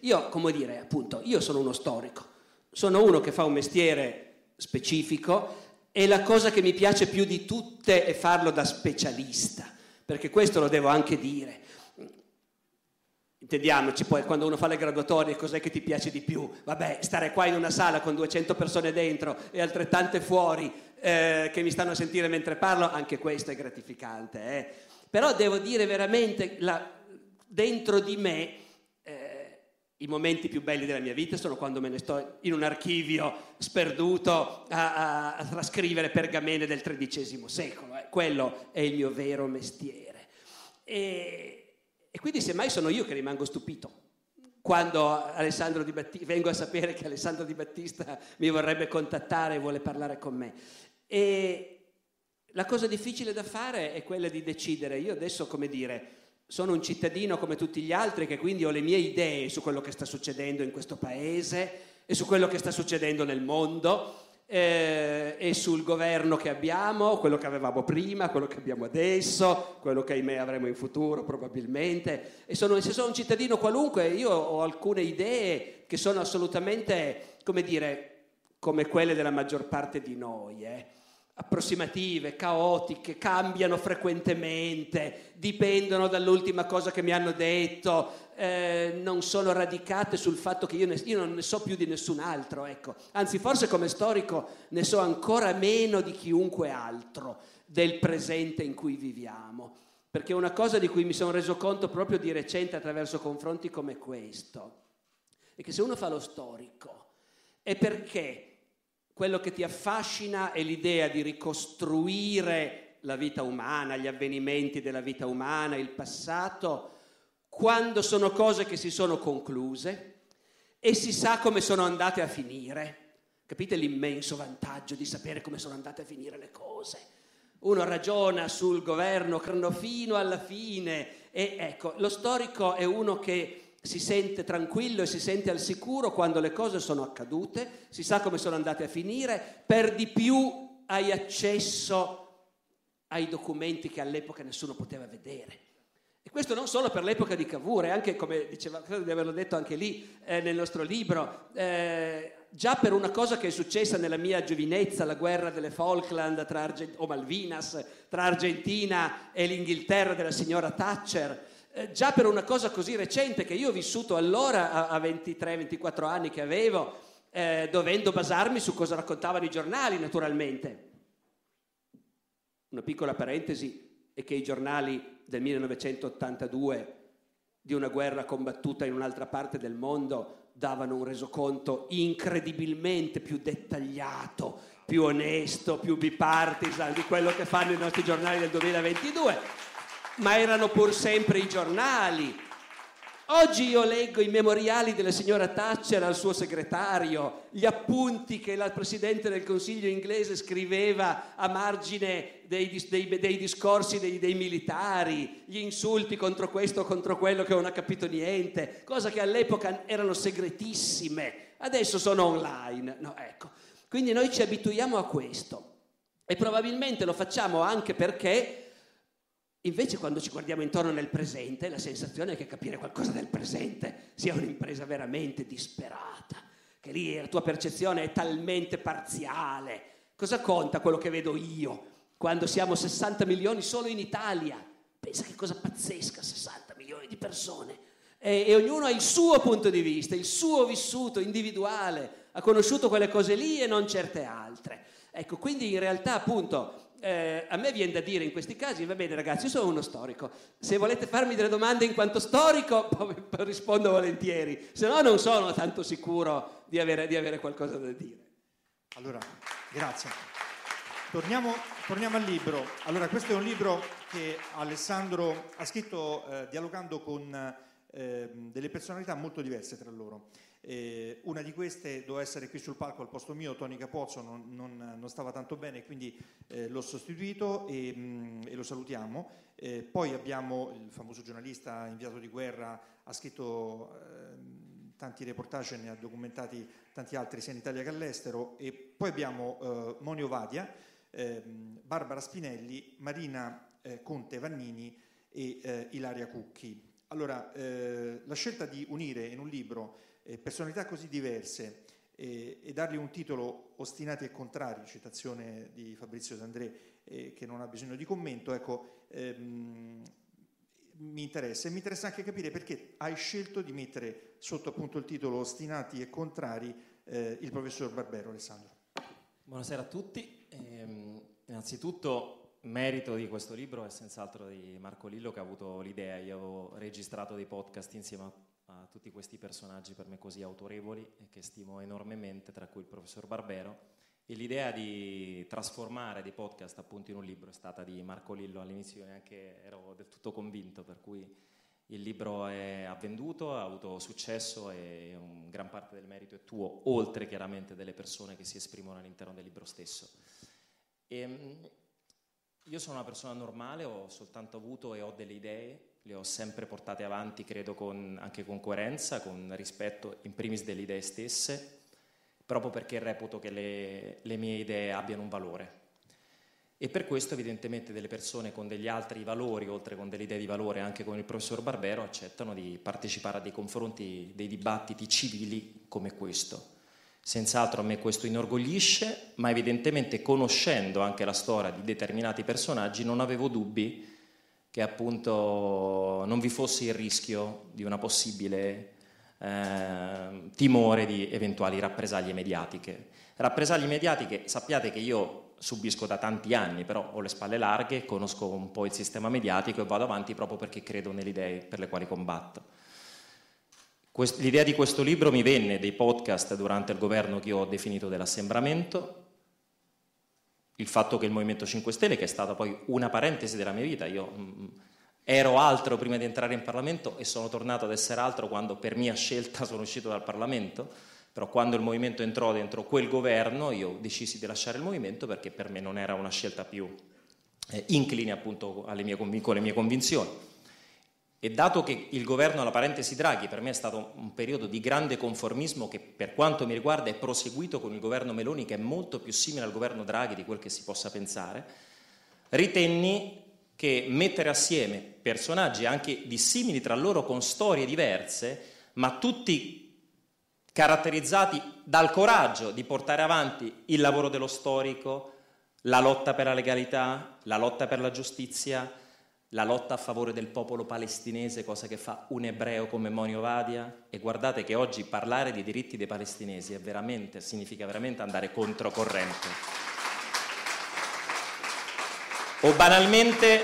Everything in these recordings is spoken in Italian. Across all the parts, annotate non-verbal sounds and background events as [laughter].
Io, come dire, appunto, io sono uno storico. Sono uno che fa un mestiere specifico e la cosa che mi piace più di tutte è farlo da specialista, perché questo lo devo anche dire. Intendiamoci, poi quando uno fa le graduatorie cos'è che ti piace di più? Vabbè, stare qua in una sala con 200 persone dentro e altrettante fuori eh, che mi stanno a sentire mentre parlo, anche questo è gratificante. Eh. Però devo dire veramente, la, dentro di me i momenti più belli della mia vita sono quando me ne sto in un archivio sperduto a, a, a trascrivere pergamene del XIII secolo. Eh. Quello è il mio vero mestiere. E, e quindi semmai sono io che rimango stupito quando Battista, vengo a sapere che Alessandro Di Battista mi vorrebbe contattare e vuole parlare con me. E la cosa difficile da fare è quella di decidere. Io adesso, come dire, sono un cittadino come tutti gli altri che quindi ho le mie idee su quello che sta succedendo in questo paese e su quello che sta succedendo nel mondo eh, e sul governo che abbiamo, quello che avevamo prima, quello che abbiamo adesso, quello che ahimè avremo in futuro probabilmente. E sono, se sono un cittadino qualunque, io ho alcune idee che sono assolutamente, come dire, come quelle della maggior parte di noi. Eh approssimative, caotiche, cambiano frequentemente, dipendono dall'ultima cosa che mi hanno detto, eh, non sono radicate sul fatto che io, ne, io, non ne so più di nessun altro, ecco. Anzi, forse come storico ne so ancora meno di chiunque altro del presente in cui viviamo. Perché una cosa di cui mi sono reso conto proprio di recente attraverso confronti come questo, è che se uno fa lo storico è perché quello che ti affascina è l'idea di ricostruire la vita umana, gli avvenimenti della vita umana, il passato, quando sono cose che si sono concluse e si sa come sono andate a finire. Capite l'immenso vantaggio di sapere come sono andate a finire le cose? Uno ragiona sul governo fino alla fine e ecco, lo storico è uno che si sente tranquillo e si sente al sicuro quando le cose sono accadute, si sa come sono andate a finire, per di più hai accesso ai documenti che all'epoca nessuno poteva vedere. E questo non solo per l'epoca di Cavour, anche come diceva, credo di averlo detto anche lì eh, nel nostro libro, eh, già per una cosa che è successa nella mia giovinezza, la guerra delle Falkland Argent- o Malvinas tra Argentina e l'Inghilterra della signora Thatcher, eh, già per una cosa così recente che io ho vissuto allora a, a 23-24 anni che avevo, eh, dovendo basarmi su cosa raccontavano i giornali naturalmente. Una piccola parentesi è che i giornali del 1982 di una guerra combattuta in un'altra parte del mondo davano un resoconto incredibilmente più dettagliato, più onesto, più bipartisan di quello che fanno i nostri giornali del 2022 ma erano pur sempre i giornali. Oggi io leggo i memoriali della signora Thatcher al suo segretario, gli appunti che la Presidente del Consiglio inglese scriveva a margine dei, dei, dei discorsi dei, dei, militari, gli insulti contro questo o contro quello che non ha capito niente, cose che all'epoca erano segretissime, adesso sono online. No, ecco. Quindi noi ci abituiamo a questo e probabilmente lo facciamo anche perché Invece quando ci guardiamo intorno nel presente, la sensazione è che capire qualcosa del presente sia un'impresa veramente disperata, che lì la tua percezione è talmente parziale. Cosa conta quello che vedo io quando siamo 60 milioni solo in Italia? Pensa che cosa pazzesca, 60 milioni di persone. E, e ognuno ha il suo punto di vista, il suo vissuto individuale, ha conosciuto quelle cose lì e non certe altre. Ecco, quindi in realtà appunto eh, a me viene da dire in questi casi, va bene ragazzi, io sono uno storico, se volete farmi delle domande in quanto storico [laughs] rispondo volentieri, se no non sono tanto sicuro di avere, di avere qualcosa da dire. Allora, grazie. Torniamo, torniamo, al libro. Allora, questo è un libro che Alessandro ha scritto eh, dialogando con ehm, delle personalità molto diverse tra loro. Eh, una di queste doveva essere qui sul palco al posto mio, Tony Capozzo non, non, non stava tanto bene, quindi eh, l'ho sostituito e, mh, e lo salutiamo. Eh, poi abbiamo il famoso giornalista inviato di guerra, ha scritto ehm, tanti reportage, ne ha documentati tanti altri sia in Italia che all'estero. E poi abbiamo eh, Monio Vadia, ehm, Barbara Spinelli, Marina eh, Conte Vannini e eh, Ilaria Cucchi. Allora, la scelta di unire in un libro eh, personalità così diverse eh, e dargli un titolo ostinati e contrari, citazione di Fabrizio D'André eh, che non ha bisogno di commento, ecco, ehm, mi interessa. E mi interessa anche capire perché hai scelto di mettere sotto appunto il titolo ostinati e contrari eh, il professor Barbero Alessandro. Buonasera a tutti, ehm, innanzitutto merito di questo libro è senz'altro di Marco Lillo che ha avuto l'idea, io avevo registrato dei podcast insieme a tutti questi personaggi per me così autorevoli e che stimo enormemente, tra cui il professor Barbero. E l'idea di trasformare dei podcast appunto in un libro è stata di Marco Lillo all'inizio, neanche ero del tutto convinto, per cui il libro è avvenduto, ha avuto successo e gran parte del merito è tuo, oltre chiaramente delle persone che si esprimono all'interno del libro stesso. E, ehm, io sono una persona normale, ho soltanto avuto e ho delle idee le ho sempre portate avanti, credo, con, anche con coerenza, con rispetto in primis delle idee stesse, proprio perché reputo che le, le mie idee abbiano un valore. E per questo evidentemente delle persone con degli altri valori, oltre con delle idee di valore, anche con il professor Barbero, accettano di partecipare a dei confronti, dei dibattiti civili come questo. Senz'altro a me questo inorgoglisce, ma evidentemente conoscendo anche la storia di determinati personaggi non avevo dubbi che appunto non vi fosse il rischio di una possibile eh, timore di eventuali rappresaglie mediatiche. Rappresaglie mediatiche, sappiate che io subisco da tanti anni, però ho le spalle larghe, conosco un po' il sistema mediatico e vado avanti proprio perché credo nelle idee per le quali combatto. L'idea di questo libro mi venne dei podcast durante il governo che io ho definito dell'assembramento, il fatto che il Movimento 5 Stelle, che è stata poi una parentesi della mia vita, io mh, mm, ero altro prima di entrare in Parlamento e sono tornato ad essere altro quando per mia scelta [laughs] sono uscito dal Parlamento, però quando il Movimento entrò dentro quel governo io decisi di lasciare il Movimento perché per me non era una scelta più eh, incline appunto mie, con le mie convinzioni. E dato che il governo alla parentesi Draghi per me è stato un periodo di grande conformismo che per quanto mi riguarda è proseguito con il governo Meloni che è molto più simile al governo Draghi di quel che si possa pensare, ritenni che mettere assieme personaggi anche dissimili tra loro con storie diverse, ma tutti caratterizzati dal coraggio di portare avanti il lavoro dello storico, la lotta per la legalità, la lotta per la giustizia, la lotta a favore del popolo palestinese, cosa che fa un ebreo come Monio Vadia, e guardate che oggi parlare di diritti dei palestinesi veramente, significa veramente andare controcorrente. O banalmente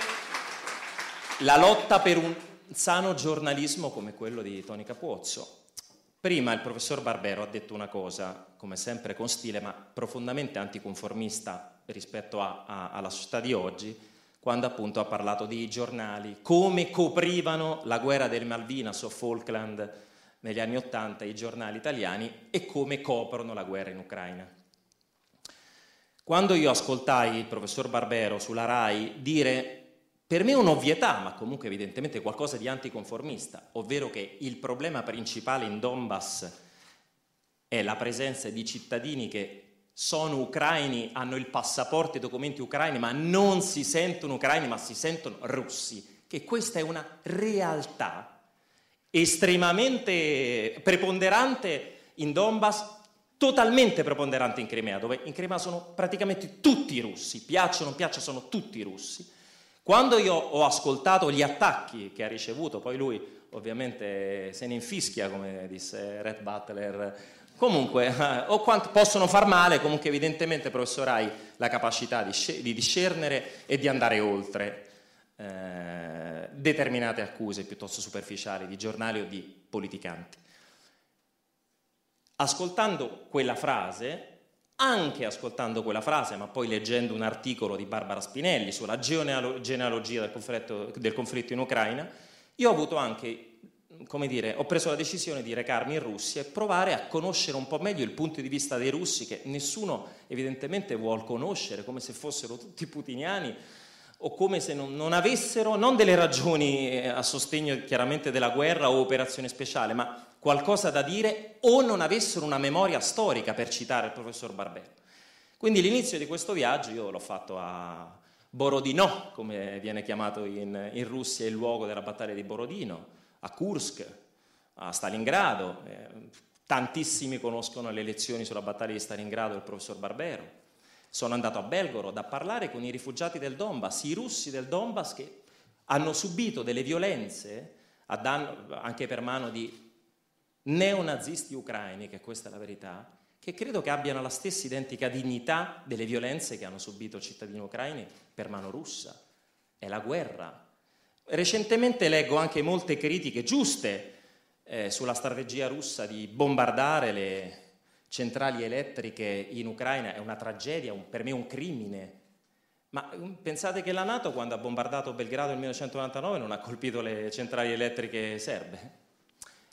la lotta per un sano giornalismo come quello di Toni Capuozzo. Prima il professor Barbero ha detto una cosa, come sempre con stile, ma profondamente anticonformista rispetto a, a, alla società di oggi, quando appunto ha parlato di giornali, come coprivano la guerra del Malvinas o Falkland negli anni Ottanta i giornali italiani e come coprono la guerra in Ucraina. Quando io ascoltai il professor Barbero sulla RAI dire per me un'ovvietà, ma comunque evidentemente qualcosa di anticonformista, ovvero che il problema principale in Donbass è la presenza di cittadini che sono ucraini, hanno il passaporto e i documenti ucraini, ma non si sentono ucraini, ma si sentono russi, che questa è una realtà estremamente preponderante in Donbass, totalmente preponderante in Crimea, dove in Crimea sono praticamente tutti russi, piaccia o non piaccia, sono tutti russi. Quando io ho ascoltato gli attacchi che ha ricevuto, poi lui ovviamente se ne infischia, come disse Red Butler Comunque, [laughs] eh, o quanto possono far male, comunque evidentemente, professor, hai la capacità di, di discernere e di andare oltre eh, determinate accuse piuttosto superficiali di giornali o di politicanti. Ascoltando quella frase, anche ascoltando quella frase, ma poi leggendo un articolo di Barbara Spinelli sulla genealogia del conflitto, del conflitto in Ucraina, io ho avuto anche come dire, ho preso la decisione di recarmi in Russia e provare a conoscere un po' meglio il punto di vista dei russi che nessuno evidentemente vuole conoscere, come se fossero tutti putiniani o come se non, non avessero non delle ragioni eh, a sostegno chiaramente della guerra o operazione speciale, ma qualcosa da dire o non avessero una memoria storica, per citare il professor Barbero. Quindi l'inizio di questo viaggio io l'ho fatto a Borodino, come viene chiamato in, in Russia il luogo della battaglia di Borodino, a Kursk, a Stalingrado. Eh, tantissimi conoscono le lezioni sulla battaglia di Stalingrado del professor Barbero. Sono andato a Belgorod a parlare con i rifugiati del Donbass, i russi del Donbass che hanno subito delle violenze danno, anche per mano di neonazisti ucraini, che questa è la verità, che credo che abbiano la stessa identica dignità delle violenze che hanno subito cittadini ucraini per mano russa. È la guerra. Recentemente leggo anche molte critiche giuste eh, sulla strategia russa di bombardare le centrali elettriche in Ucraina. È una tragedia, un, per me un crimine. Ma mm, pensate che la Nato quando ha bombardato Belgrado nel 1999 non ha colpito le centrali elettriche serbe?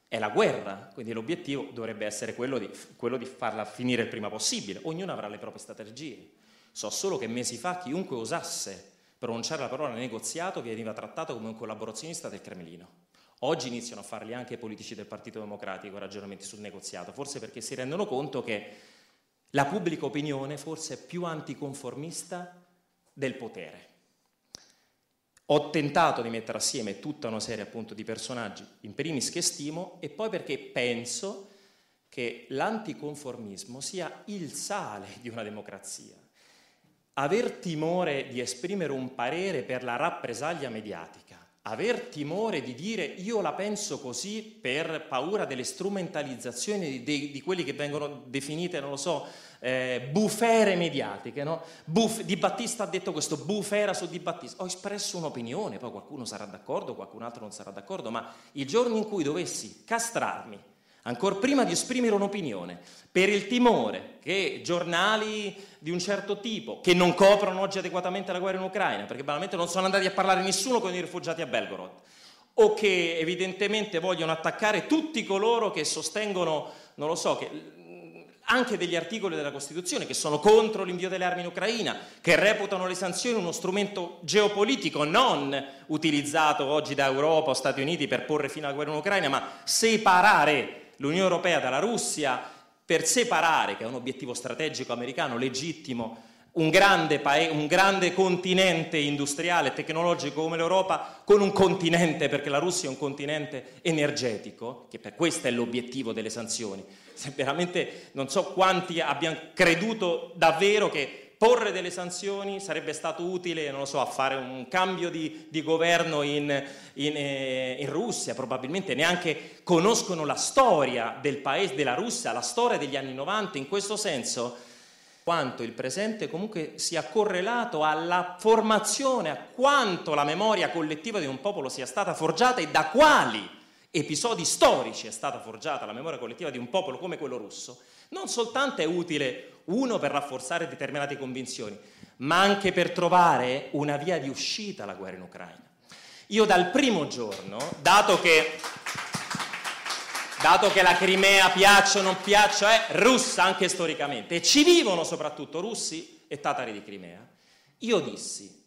è la guerra, quindi l'obiettivo dovrebbe essere quello di, quello di, farla finire il prima possibile. Ognuno avrà le proprie strategie. So solo che mesi fa chiunque osasse pronunciare la parola negoziato veniva trattato come un collaborazionista del Cremlino. Oggi iniziano a farli anche i politici del Partito Democratico ragionamenti sul negoziato, forse perché si rendono conto che la pubblica opinione forse è più anticonformista del potere. Ho tentato di mettere assieme tutta una serie appunto di personaggi, in primis che stimo, e poi perché penso che l'anticonformismo sia il sale di una democrazia. Aver timore di esprimere un parere per la rappresaglia mediatica, aver timore di dire io la penso così per paura delle strumentalizzazioni di, di quelli che vengono definite, non lo so, eh, bufere mediatiche. No? Buf- di Battista ha detto questo, bufera su Di Battista. Ho espresso un'opinione, poi qualcuno sarà d'accordo, qualcun altro non sarà d'accordo, ma il giorno in cui dovessi castrarmi, ancora prima di esprimere un'opinione, per il timore che giornali di un certo tipo, che non coprono oggi adeguatamente la guerra in Ucraina, perché banalmente non sono andati a parlare nessuno con i rifugiati a Belgorod, o che evidentemente vogliono attaccare tutti coloro che sostengono, non lo so, che anche degli articoli della Costituzione che sono contro l'invio delle armi in Ucraina, che reputano le sanzioni uno strumento geopolitico non utilizzato oggi da Europa o Stati Uniti per porre fine alla guerra in Ucraina, ma separare l'Unione Europea dalla Russia, per separare, che è un obiettivo strategico americano legittimo, un grande, paese, un grande continente industriale e tecnologico come l'Europa con un continente, perché la Russia è un continente energetico, che per questo è l'obiettivo delle sanzioni. Se veramente non so quanti abbiano creduto davvero che porre delle sanzioni sarebbe stato utile, non lo so, a fare un cambio di, di governo in, in, eh, in, Russia, probabilmente neanche conoscono la storia del paese, della Russia, la storia degli anni 90, in questo senso quanto il presente comunque sia correlato alla formazione, a quanto la memoria collettiva di un popolo sia stata forgiata e da quali episodi storici è stata forgiata la memoria collettiva di un popolo come quello russo, non soltanto è utile uno per rafforzare determinate convinzioni, ma anche per trovare una via di uscita alla guerra in Ucraina. Io dal primo giorno, dato che dato che la Crimea piaccia o non piaccia, è russa anche storicamente, e ci vivono soprattutto russi e tatari di Crimea, io dissi,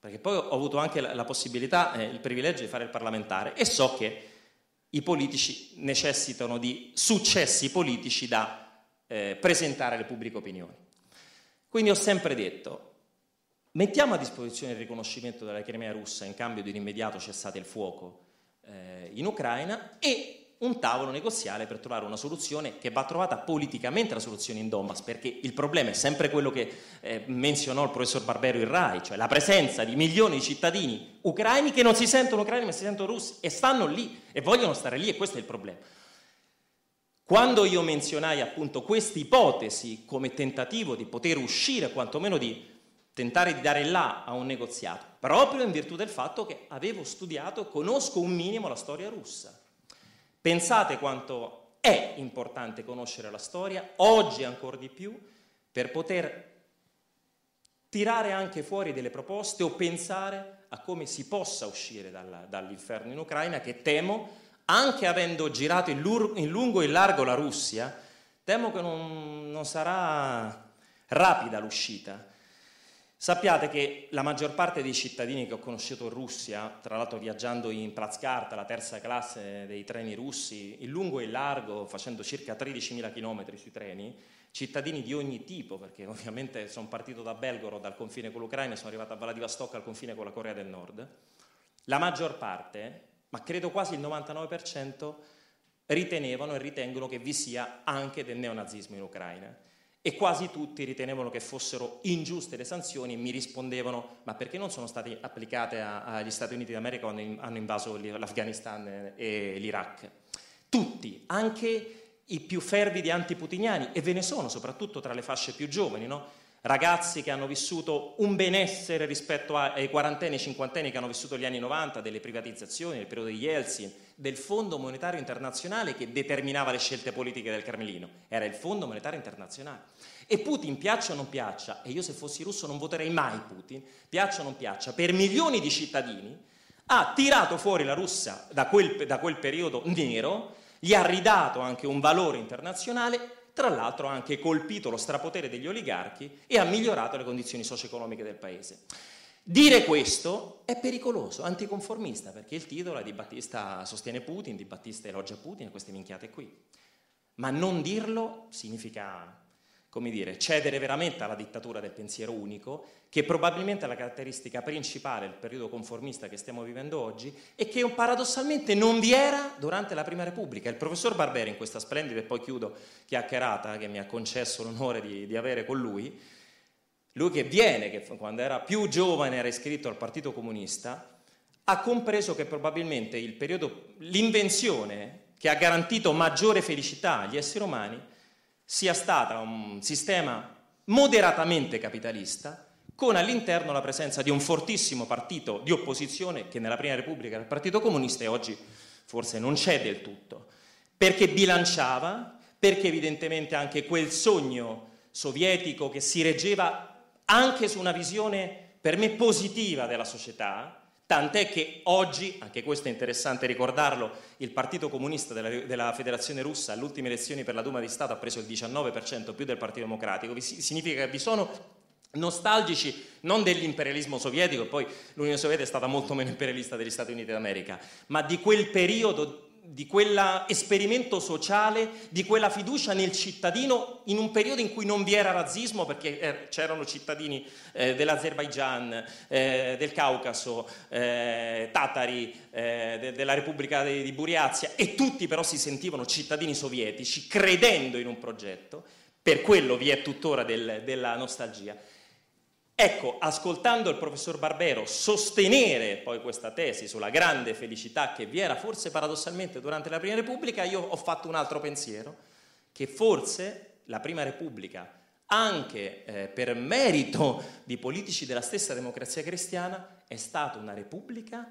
perché poi ho avuto anche la, possibilità, eh, il privilegio di fare il parlamentare, e so che i politici necessitano di successi politici da eh, presentare alle pubbliche opinioni. Quindi ho sempre detto, mettiamo a disposizione il riconoscimento della Crimea russa in cambio di un immediato cessate il fuoco eh, in Ucraina e un tavolo negoziale per trovare una soluzione che va trovata politicamente la soluzione in Donbass, perché il problema è sempre quello che eh, menzionò il professor Barbero in Rai, cioè la presenza di milioni di cittadini ucraini che non si sentono ucraini ma si sentono russi e stanno lì e vogliono stare lì e questo è il problema. Quando io menzionai appunto questa ipotesi come tentativo di poter uscire, quantomeno di tentare di dare là a un negoziato, proprio in virtù del fatto che avevo studiato e conosco un minimo la storia russa. Pensate quanto è importante conoscere la storia, oggi ancora di più, per poter tirare anche fuori delle proposte o pensare a come si possa uscire dalla, dall'inferno in Ucraina che temo anche avendo girato in, lungo e in largo la Russia, temo che non, non sarà rapida l'uscita. Sappiate che la maggior parte dei cittadini che ho conosciuto in Russia, tra l'altro viaggiando in Plazkarta, la terza classe dei treni russi, in lungo e in largo, facendo circa 13.000 km sui treni, cittadini di ogni tipo, perché [laughs] ovviamente sono partito da Belgorod dal confine con l'Ucraina sono arrivato a Vladivostok al confine con la Corea del Nord, la maggior parte, ma credo quasi il 99%, ritenevano e ritengono che vi sia anche del neonazismo in Ucraina e quasi tutti ritenevano che fossero ingiuste le sanzioni e mi rispondevano ma perché non sono state applicate agli Stati Uniti d'America quando hanno invaso l'Afghanistan e l'Iraq? Tutti, anche i più fervidi antiputiniani, e ve ne sono soprattutto tra le fasce più giovani, no? Ragazzi che hanno vissuto un benessere rispetto ai quarantenni e cinquantenni che hanno vissuto gli anni 90, delle privatizzazioni, del periodo di Yeltsin, del Fondo Monetario Internazionale che determinava le scelte politiche del Cremlino. Era il Fondo Monetario Internazionale. E Putin, piaccia o non piaccia, e io se fossi russo non voterei mai Putin, piaccia o non piaccia, per milioni di cittadini, ha tirato fuori la Russia da quel, da quel periodo nero gli ha ridato anche un valore internazionale, tra l'altro ha anche colpito lo strapotere degli oligarchi e ha migliorato le condizioni socio-economiche del paese. Dire questo è pericoloso, anticonformista, perché il titolo è Di Battista sostiene Putin, Di Battista elogia Putin e queste minchiate qui. Ma non dirlo significa come dire, cedere veramente alla dittatura del pensiero unico, che probabilmente è la caratteristica principale del periodo conformista che stiamo vivendo oggi e che paradossalmente non vi era durante la Prima Repubblica. Il professor Barbera, in questa splendida, e poi chiudo, chiacchierata che mi ha concesso l'onore di, di avere con lui, lui che viene, che quando era più giovane era iscritto al Partito Comunista, ha compreso che probabilmente il periodo, l'invenzione che ha garantito maggiore felicità agli esseri umani sia stata un sistema moderatamente capitalista con all'interno la presenza di un fortissimo partito di opposizione che nella Prima Repubblica era il Partito Comunista e oggi forse non c'è del tutto, perché bilanciava, perché evidentemente anche quel sogno sovietico che si reggeva anche su una visione per me positiva della società, Tant'è che oggi, anche questo è interessante ricordarlo, il Partito Comunista della, della, Federazione Russa alle ultime elezioni per la Duma di Stato ha preso il 19% più del Partito Democratico. Significa che vi sono nostalgici non dell'imperialismo sovietico, poi l'Unione Sovietica è stata molto meno imperialista degli Stati Uniti d'America, ma di quel periodo di quell'esperimento sociale, di quella fiducia nel cittadino in un periodo in cui non vi era razzismo perché eh, c'erano cittadini eh, dell'Azerbaigian, eh, del Caucaso, eh, tatari, eh, de- della Repubblica di, di Buriazia e tutti però si sentivano cittadini sovietici credendo in un progetto, per quello vi è tuttora del, della nostalgia. Ecco, ascoltando il professor Barbero sostenere poi questa tesi sulla grande felicità che vi era forse paradossalmente durante la Prima Repubblica, io ho fatto un altro pensiero, che forse la Prima Repubblica, anche eh, per merito di politici della stessa democrazia cristiana, è stata una repubblica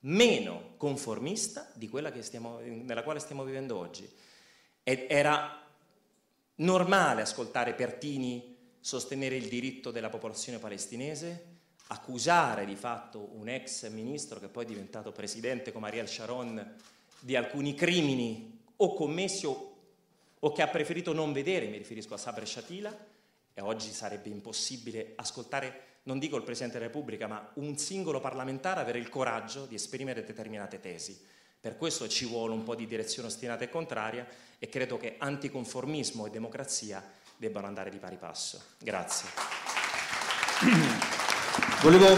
meno conformista di quella stiamo, nella quale stiamo vivendo oggi. Ed era normale ascoltare Pertini sostenere il diritto della popolazione palestinese, accusare di fatto un ex ministro che poi è diventato presidente come Ariel Sharon di alcuni crimini o commessi o, che ha preferito non vedere, mi riferisco a Sabre Shatila, e oggi sarebbe impossibile ascoltare, non dico il Presidente della Repubblica, ma un singolo parlamentare avere il coraggio di esprimere determinate tesi. Per questo ci vuole un po' di direzione ostinata e contraria e credo che anticonformismo e democrazia debbano andare di pari passo. Grazie. [clears throat] Volevo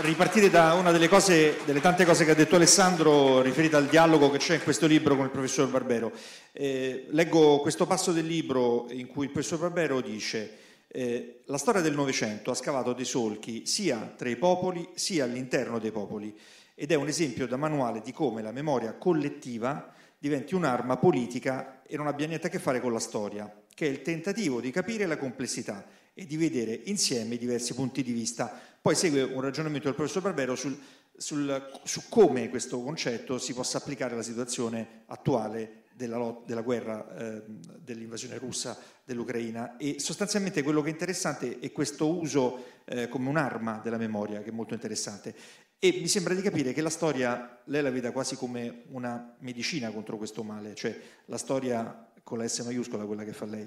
ripartire da una delle, cose, delle tante cose che ha detto Alessandro riferita al dialogo che c'è in questo libro con il professor Barbero. Eh, leggo questo passo del libro in cui il professor Barbero dice eh, la storia del Novecento ha scavato dei solchi sia tra i popoli sia all'interno dei popoli ed è un esempio da manuale di come la memoria collettiva diventi un'arma politica e non abbia niente a che fare con la storia che è il tentativo di capire la complessità e di vedere insieme i diversi punti di vista. Poi segue un ragionamento del professor Barbero sul, sul, su come questo concetto si possa applicare alla situazione attuale della, della guerra, eh, dell'invasione russa dell'Ucraina e sostanzialmente quello che è interessante è questo uso eh, come un'arma della memoria, che è molto interessante. E mi sembra di capire che la storia lei la veda quasi come una medicina contro questo male, cioè la storia con la S maiuscola, quella che fa lei.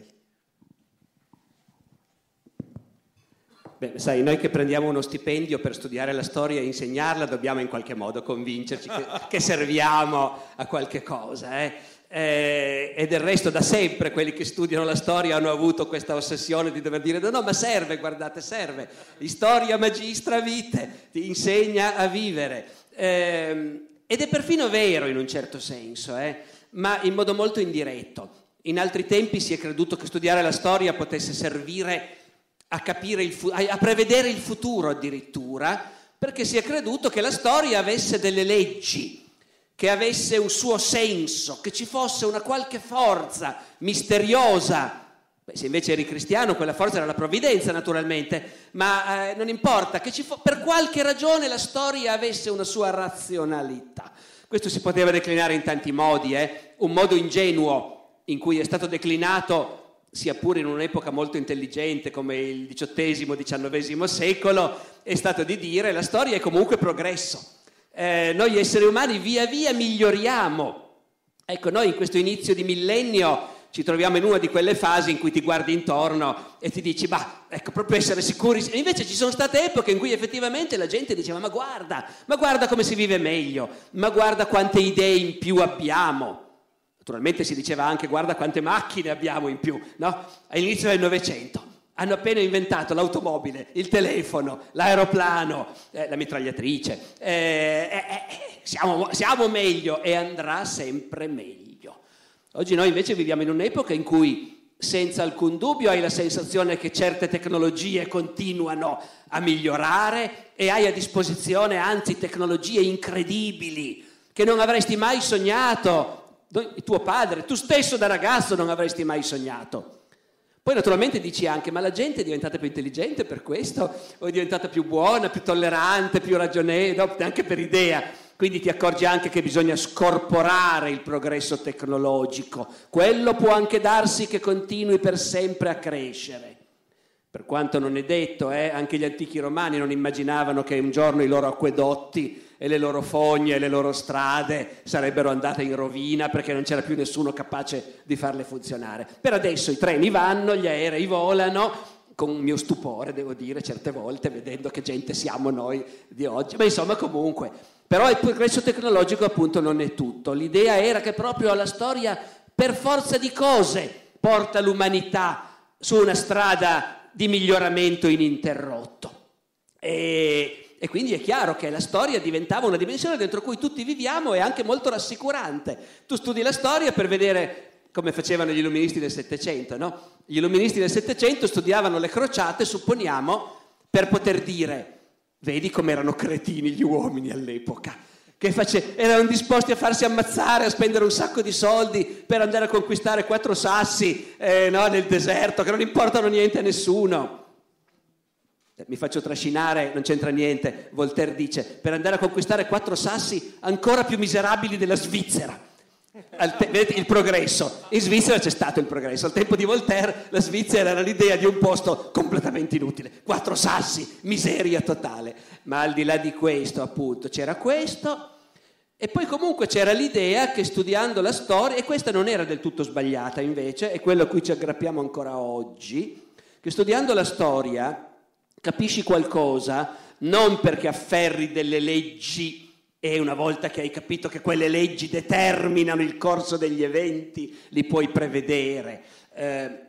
Beh, sai, noi che prendiamo uno stipendio per studiare la storia e insegnarla dobbiamo in qualche modo convincerci che, [laughs] che serviamo a qualche cosa. Eh? Eh, e del resto da sempre quelli che studiano la storia hanno avuto questa ossessione di dover dire no, no, ma serve, guardate, serve. Storia magistra vite, ti insegna a vivere. Eh, ed è perfino vero in un certo senso, eh, ma in modo molto indiretto. In altri tempi si è creduto che studiare la storia potesse servire a, capire il, a prevedere il futuro addirittura, perché si è creduto che la storia avesse delle leggi, che avesse un suo senso, che ci fosse una qualche forza misteriosa. Beh, se invece eri cristiano, quella forza era la provvidenza, naturalmente, ma eh, non importa, che fo- per qualche ragione la storia avesse una sua razionalità. Questo si poteva declinare in tanti modi, eh? un modo ingenuo in cui è stato declinato sia pure in un'epoca molto intelligente come il XVIII-XIX secolo, è stato di dire la storia è comunque progresso. Eh, noi esseri umani via via miglioriamo. Ecco, noi in questo inizio di millennio ci troviamo in una di quelle fasi in cui ti guardi intorno e ti dici, ma ecco, proprio essere sicuri. E invece ci sono state epoche in cui effettivamente la gente diceva, ma guarda, ma guarda come si vive meglio, ma guarda quante idee in più abbiamo. Naturalmente si diceva anche guarda quante macchine abbiamo in più, no? All'inizio del Novecento hanno appena inventato l'automobile, il telefono, l'aeroplano, eh, la mitragliatrice. Eh, eh, eh, siamo, siamo meglio e andrà sempre meglio. Oggi noi invece viviamo in un'epoca in cui senza alcun dubbio hai la sensazione che certe tecnologie continuano a migliorare e hai a disposizione anzi tecnologie incredibili che non avresti mai sognato tuo padre, tu stesso da ragazzo non avresti mai sognato. Poi naturalmente dici anche, ma la gente è diventata più intelligente per questo, o è diventata più buona, più tollerante, più ragionevole, neanche per idea. Quindi ti accorgi anche che bisogna scorporare il progresso tecnologico. Quello può anche darsi che continui per sempre a crescere. Per quanto non è detto, eh, anche gli antichi romani non immaginavano che un giorno i loro acquedotti e le loro fogne e le loro strade sarebbero andate in rovina perché non c'era più nessuno capace di farle funzionare. Per adesso i treni vanno, gli aerei volano, con mio stupore devo dire certe volte, vedendo che gente siamo noi di oggi, ma insomma comunque. Però il progresso tecnologico appunto non è tutto. L'idea era che proprio la storia, per forza di cose, porta l'umanità su una strada di miglioramento ininterrotto. E, e, quindi è chiaro che la storia diventava una dimensione dentro cui tutti viviamo e anche molto rassicurante. Tu studi la storia per vedere come facevano gli illuministi del Settecento, no? Gli illuministi del Settecento studiavano le crociate, supponiamo, per poter dire, vedi come erano cretini gli uomini all'epoca che face- erano disposti a farsi ammazzare, a spendere un sacco di soldi per andare a conquistare quattro sassi eh, no, nel deserto, che non importano niente a nessuno. Mi faccio trascinare, non c'entra niente. Voltaire dice, per andare a conquistare quattro sassi ancora più miserabili della Svizzera. Te- vedete il progresso. In Svizzera c'è stato il progresso. Al tempo di Voltaire la Svizzera era l'idea di un posto completamente inutile. Quattro sassi, miseria totale. Ma al di là di questo, appunto, c'era questo e poi comunque c'era l'idea che studiando la storia, e questa non era del tutto sbagliata invece, è quello a cui ci aggrappiamo ancora oggi, che studiando la storia capisci qualcosa non perché afferri delle leggi e una volta che hai capito che quelle leggi determinano il corso degli eventi, li puoi prevedere. Eh,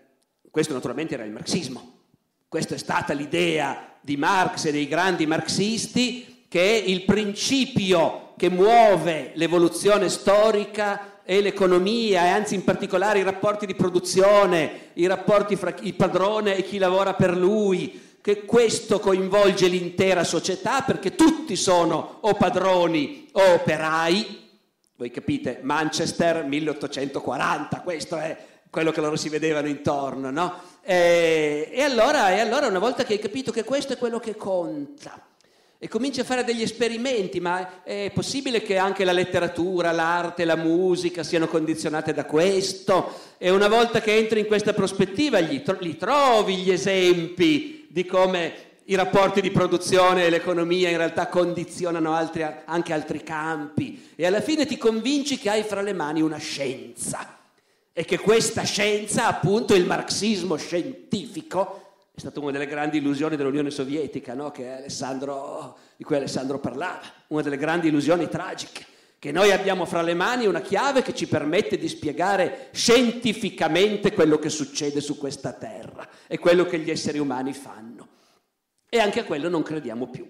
questo naturalmente era il marxismo. Questa è stata l'idea di Marx e dei grandi marxisti che il principio che muove l'evoluzione storica e l'economia e anzi in particolare i rapporti di produzione, i rapporti fra il padrone e chi lavora per lui, che questo coinvolge l'intera società perché tutti sono o padroni o operai. Voi capite, Manchester 1840, questo è quello che loro si vedevano intorno, no? E, e, allora, e allora una volta che hai capito che questo è quello che conta, e comincia a fare degli esperimenti, ma è possibile che anche la letteratura, l'arte, la musica siano condizionate da questo? E una volta che entri in questa prospettiva gli trovi gli esempi di come i rapporti di produzione e l'economia in realtà condizionano altri, anche altri campi. E alla fine ti convinci che hai fra le mani una scienza. E che questa scienza, appunto il marxismo scientifico, è stata una delle grandi illusioni dell'Unione Sovietica, no? di cui Alessandro parlava, una delle grandi illusioni tragiche, che noi abbiamo fra le mani una chiave che ci permette di spiegare scientificamente quello che succede su questa terra e quello che gli esseri umani fanno. E anche a quello non crediamo più.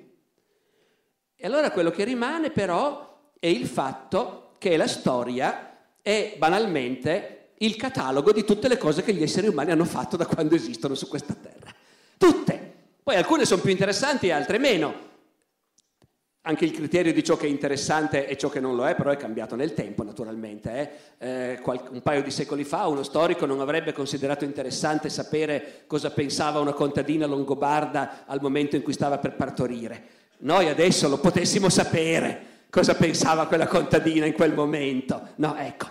E allora quello che rimane però è il fatto che la storia è banalmente il catalogo di tutte le cose che gli esseri umani hanno fatto da quando esistono su questa terra. Tutte. Poi alcune sono più interessanti altre meno. Anche il criterio di ciò che è interessante e ciò che non lo è, però è cambiato nel tempo, naturalmente. Eh? Eh, un paio di secoli fa uno storico non avrebbe considerato interessante sapere cosa pensava una contadina longobarda al momento in cui stava per partorire. Noi adesso lo potessimo sapere cosa pensava quella contadina in quel momento. No, ecco.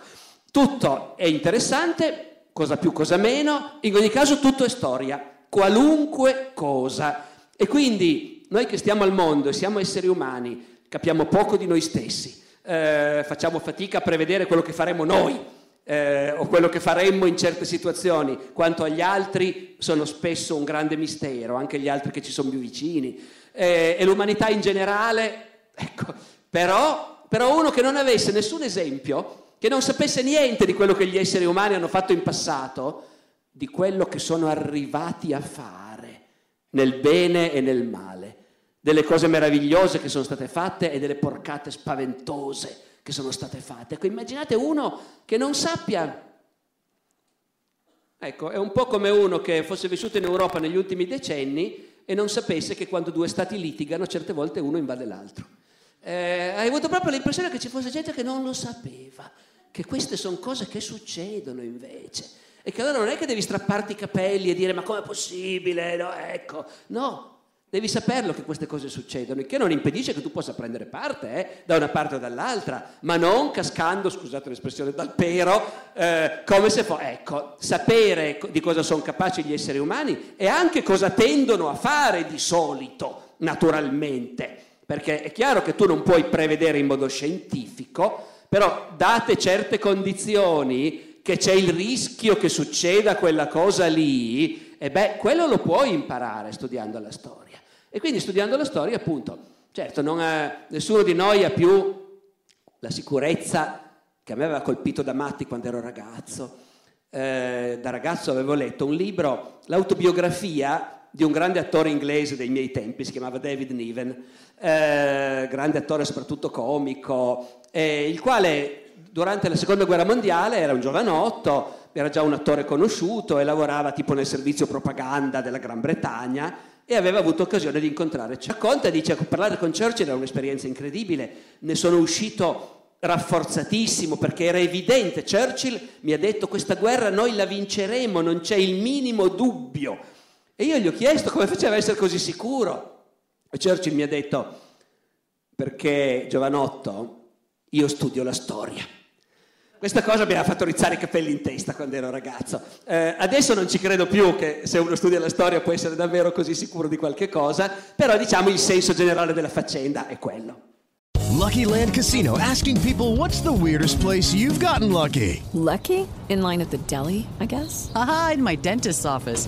Tutto è interessante, cosa più, cosa meno, in ogni caso tutto è storia, qualunque cosa. E quindi noi che stiamo al mondo e siamo esseri umani, capiamo poco di noi stessi, eh, facciamo fatica a prevedere quello che faremo noi. Eh, o quello che faremmo in certe situazioni, quanto agli altri sono spesso un grande mistero, anche gli altri che ci sono più vicini, eh, e l'umanità in generale, [laughs] ecco, però, però uno che non avesse nessun esempio che non sapesse niente di quello che gli esseri umani hanno fatto in passato, di quello che sono arrivati a fare nel bene e nel male, delle cose meravigliose che sono state fatte e delle porcate spaventose che sono state fatte. Ecco, immaginate uno che non sappia Ecco, è un po' come uno che fosse vissuto in Europa negli ultimi decenni e non sapesse che quando due stati litigano certe volte uno invade l'altro. Eh, hai avuto proprio l'impressione che ci fosse gente che non lo sapeva che queste sono cose che succedono invece. E che allora non è che devi strapparti i capelli e dire ma com'è possibile? No, ecco, no, devi saperlo che queste cose succedono, il che non impedisce che tu possa prendere parte eh, da una parte o dall'altra, ma non cascando, scusate l'espressione, dal pero, eh, come se fosse... Ecco, sapere di cosa sono capaci gli esseri umani e anche cosa tendono a fare di solito, naturalmente, perché è chiaro che tu non puoi prevedere in modo scientifico però date certe condizioni che c'è il rischio che succeda quella cosa lì, e beh, quello lo puoi imparare studiando la storia. E quindi studiando la storia, appunto, certo, ha, nessuno di noi ha più la sicurezza che a me aveva colpito da matti quando ero ragazzo. Eh, da ragazzo avevo letto un libro, l'autobiografia di un grande attore inglese dei miei tempi, si chiamava David Niven, eh, grande attore soprattutto comico, eh, il quale durante la seconda guerra mondiale era un giovanotto, era già un attore conosciuto e lavorava tipo nel servizio propaganda della Gran Bretagna e aveva avuto occasione di incontrare. Racconta, dice, parlare con Churchill era un'esperienza incredibile, ne sono uscito rafforzatissimo perché era evidente, Churchill mi ha detto questa guerra noi la vinceremo, non c'è il minimo dubbio. E io gli ho chiesto come faceva a essere così sicuro. E Churchill mi ha detto, perché giovanotto, io studio la storia. Questa cosa mi ha fatto rizzare i capelli in testa quando ero ragazzo. Eh, adesso non ci credo più che se uno studia la storia può essere davvero così sicuro di qualche cosa, però diciamo il senso generale della faccenda è quello. Lucky Land Casino asking people what's the weirdest place you've gotten lucky? Lucky? In line at the deli, I guess. Aha, in my dentist's office.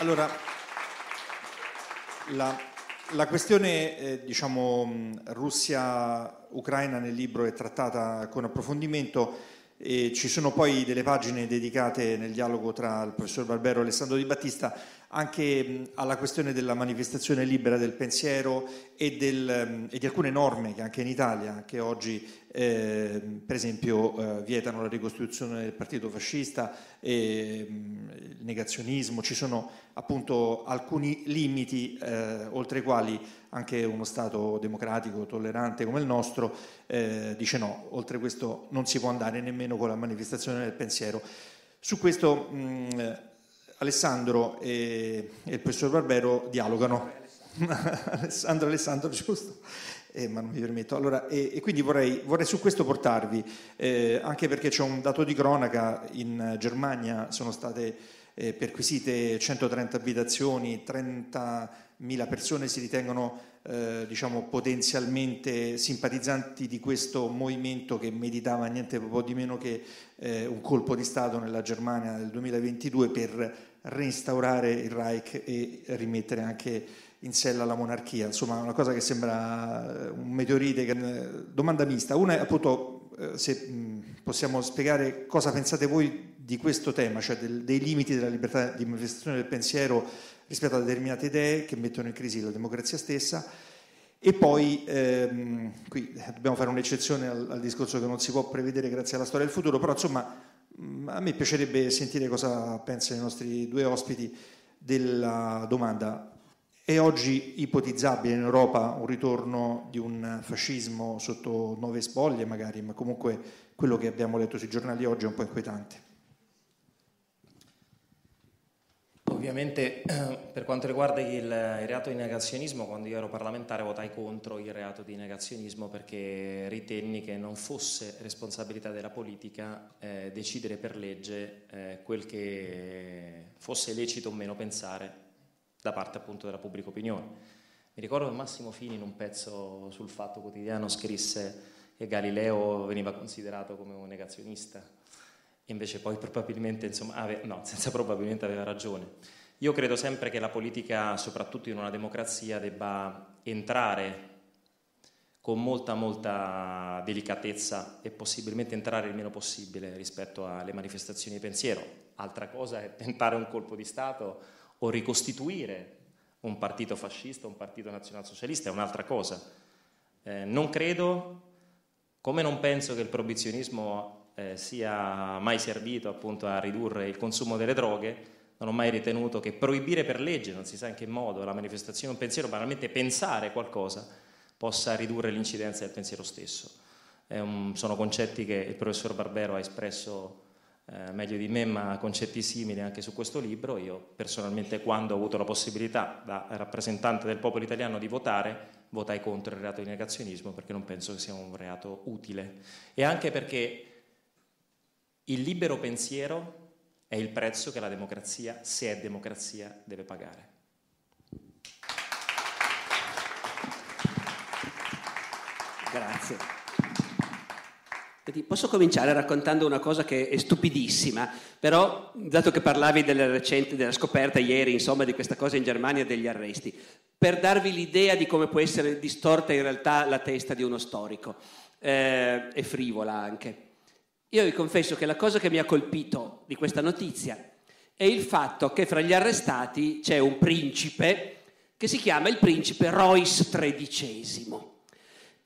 Allora, la, la questione eh, diciamo, Russia-Ucraina nel libro è trattata con approfondimento e ci sono poi delle pagine dedicate nel dialogo tra il professor Barbero e Alessandro Di Battista anche alla questione della manifestazione libera del pensiero e, del, e di alcune norme che anche in Italia, che oggi eh, per esempio eh, vietano la ricostituzione del partito fascista, e, mh, il negazionismo, ci sono appunto alcuni limiti eh, oltre i quali anche uno Stato democratico, tollerante come il nostro, eh, dice no, oltre questo non si può andare nemmeno con la manifestazione del pensiero. Su questo mh, Alessandro e, e, il professor Barbero dialogano. [laughs] Alessandro, Alessandro, giusto? Eh, ma non mi permetto. Allora, e, e quindi vorrei, vorrei, su questo portarvi, eh, anche perché c'è un dato di cronaca, in Germania sono state eh, perquisite 130 abitazioni, 30.000 persone si ritengono eh, diciamo, potenzialmente simpatizzanti di questo movimento che meditava niente po' di meno che eh, un colpo di Stato nella Germania del 2022 per reinstaurare il Reich e rimettere anche in sella la monarchia. Insomma, una cosa che sembra eh, un meteorite. Eh, domanda mista. Una è appunto eh, se possiamo spiegare cosa pensate voi di questo tema, cioè del, dei limiti della libertà di manifestazione del pensiero rispetto a determinate idee che mettono in crisi la democrazia stessa. E poi, ehm, qui dobbiamo fare un'eccezione al, al, discorso che non si può prevedere grazie alla storia del futuro, però insomma a me piacerebbe sentire cosa pensano i nostri due ospiti della domanda. È oggi ipotizzabile in Europa un ritorno di un fascismo sotto nuove spoglie magari, ma comunque quello che abbiamo letto sui giornali oggi è un po' inquietante. Ovviamente [clears throat] per quanto riguarda il, il, reato di negazionismo, quando io ero parlamentare votai contro il reato di negazionismo perché ritenni che non fosse responsabilità della politica eh, decidere per legge eh, quel che fosse lecito o meno pensare da parte appunto della pubblica opinione. Mi ricordo che Massimo Fini in un pezzo sul Fatto Quotidiano scrisse che Galileo veniva considerato come un negazionista invece poi probabilmente, insomma, ave, no, senza probabilmente aveva ragione. Io credo sempre che la politica, soprattutto in una democrazia, debba entrare con molta, molta delicatezza e possibilmente entrare il meno possibile rispetto alle manifestazioni di pensiero. Altra cosa è tentare un colpo di Stato o ricostituire un partito fascista, un partito nazionalsocialista, è un'altra cosa. Eh, non credo, come non penso che il proibizionismo eh, sia mai servito appunto a ridurre il consumo delle droghe, non ho mai ritenuto che proibire per legge, non si sa in che modo, la manifestazione di un pensiero, banalmente pensare qualcosa, possa ridurre l'incidenza del pensiero stesso. Un, sono concetti che il professor Barbero ha espresso eh, meglio di me, ma concetti simili anche su questo libro. Io personalmente, quando ho avuto la possibilità da rappresentante del popolo italiano di votare, votai contro il reato di negazionismo perché non penso che sia un reato utile. E anche perché il libero pensiero è il prezzo che la democrazia, se è democrazia, deve pagare. Grazie. Posso cominciare raccontando una cosa che è stupidissima, però dato che parlavi della recente, della scoperta ieri, insomma, di questa cosa in Germania degli arresti, per darvi l'idea di come può essere distorta in realtà la testa di uno storico, eh, e frivola anche. Io vi confesso che la cosa che mi ha colpito di questa notizia è il fatto che fra gli arrestati c'è un principe che si chiama il principe Royce XIII.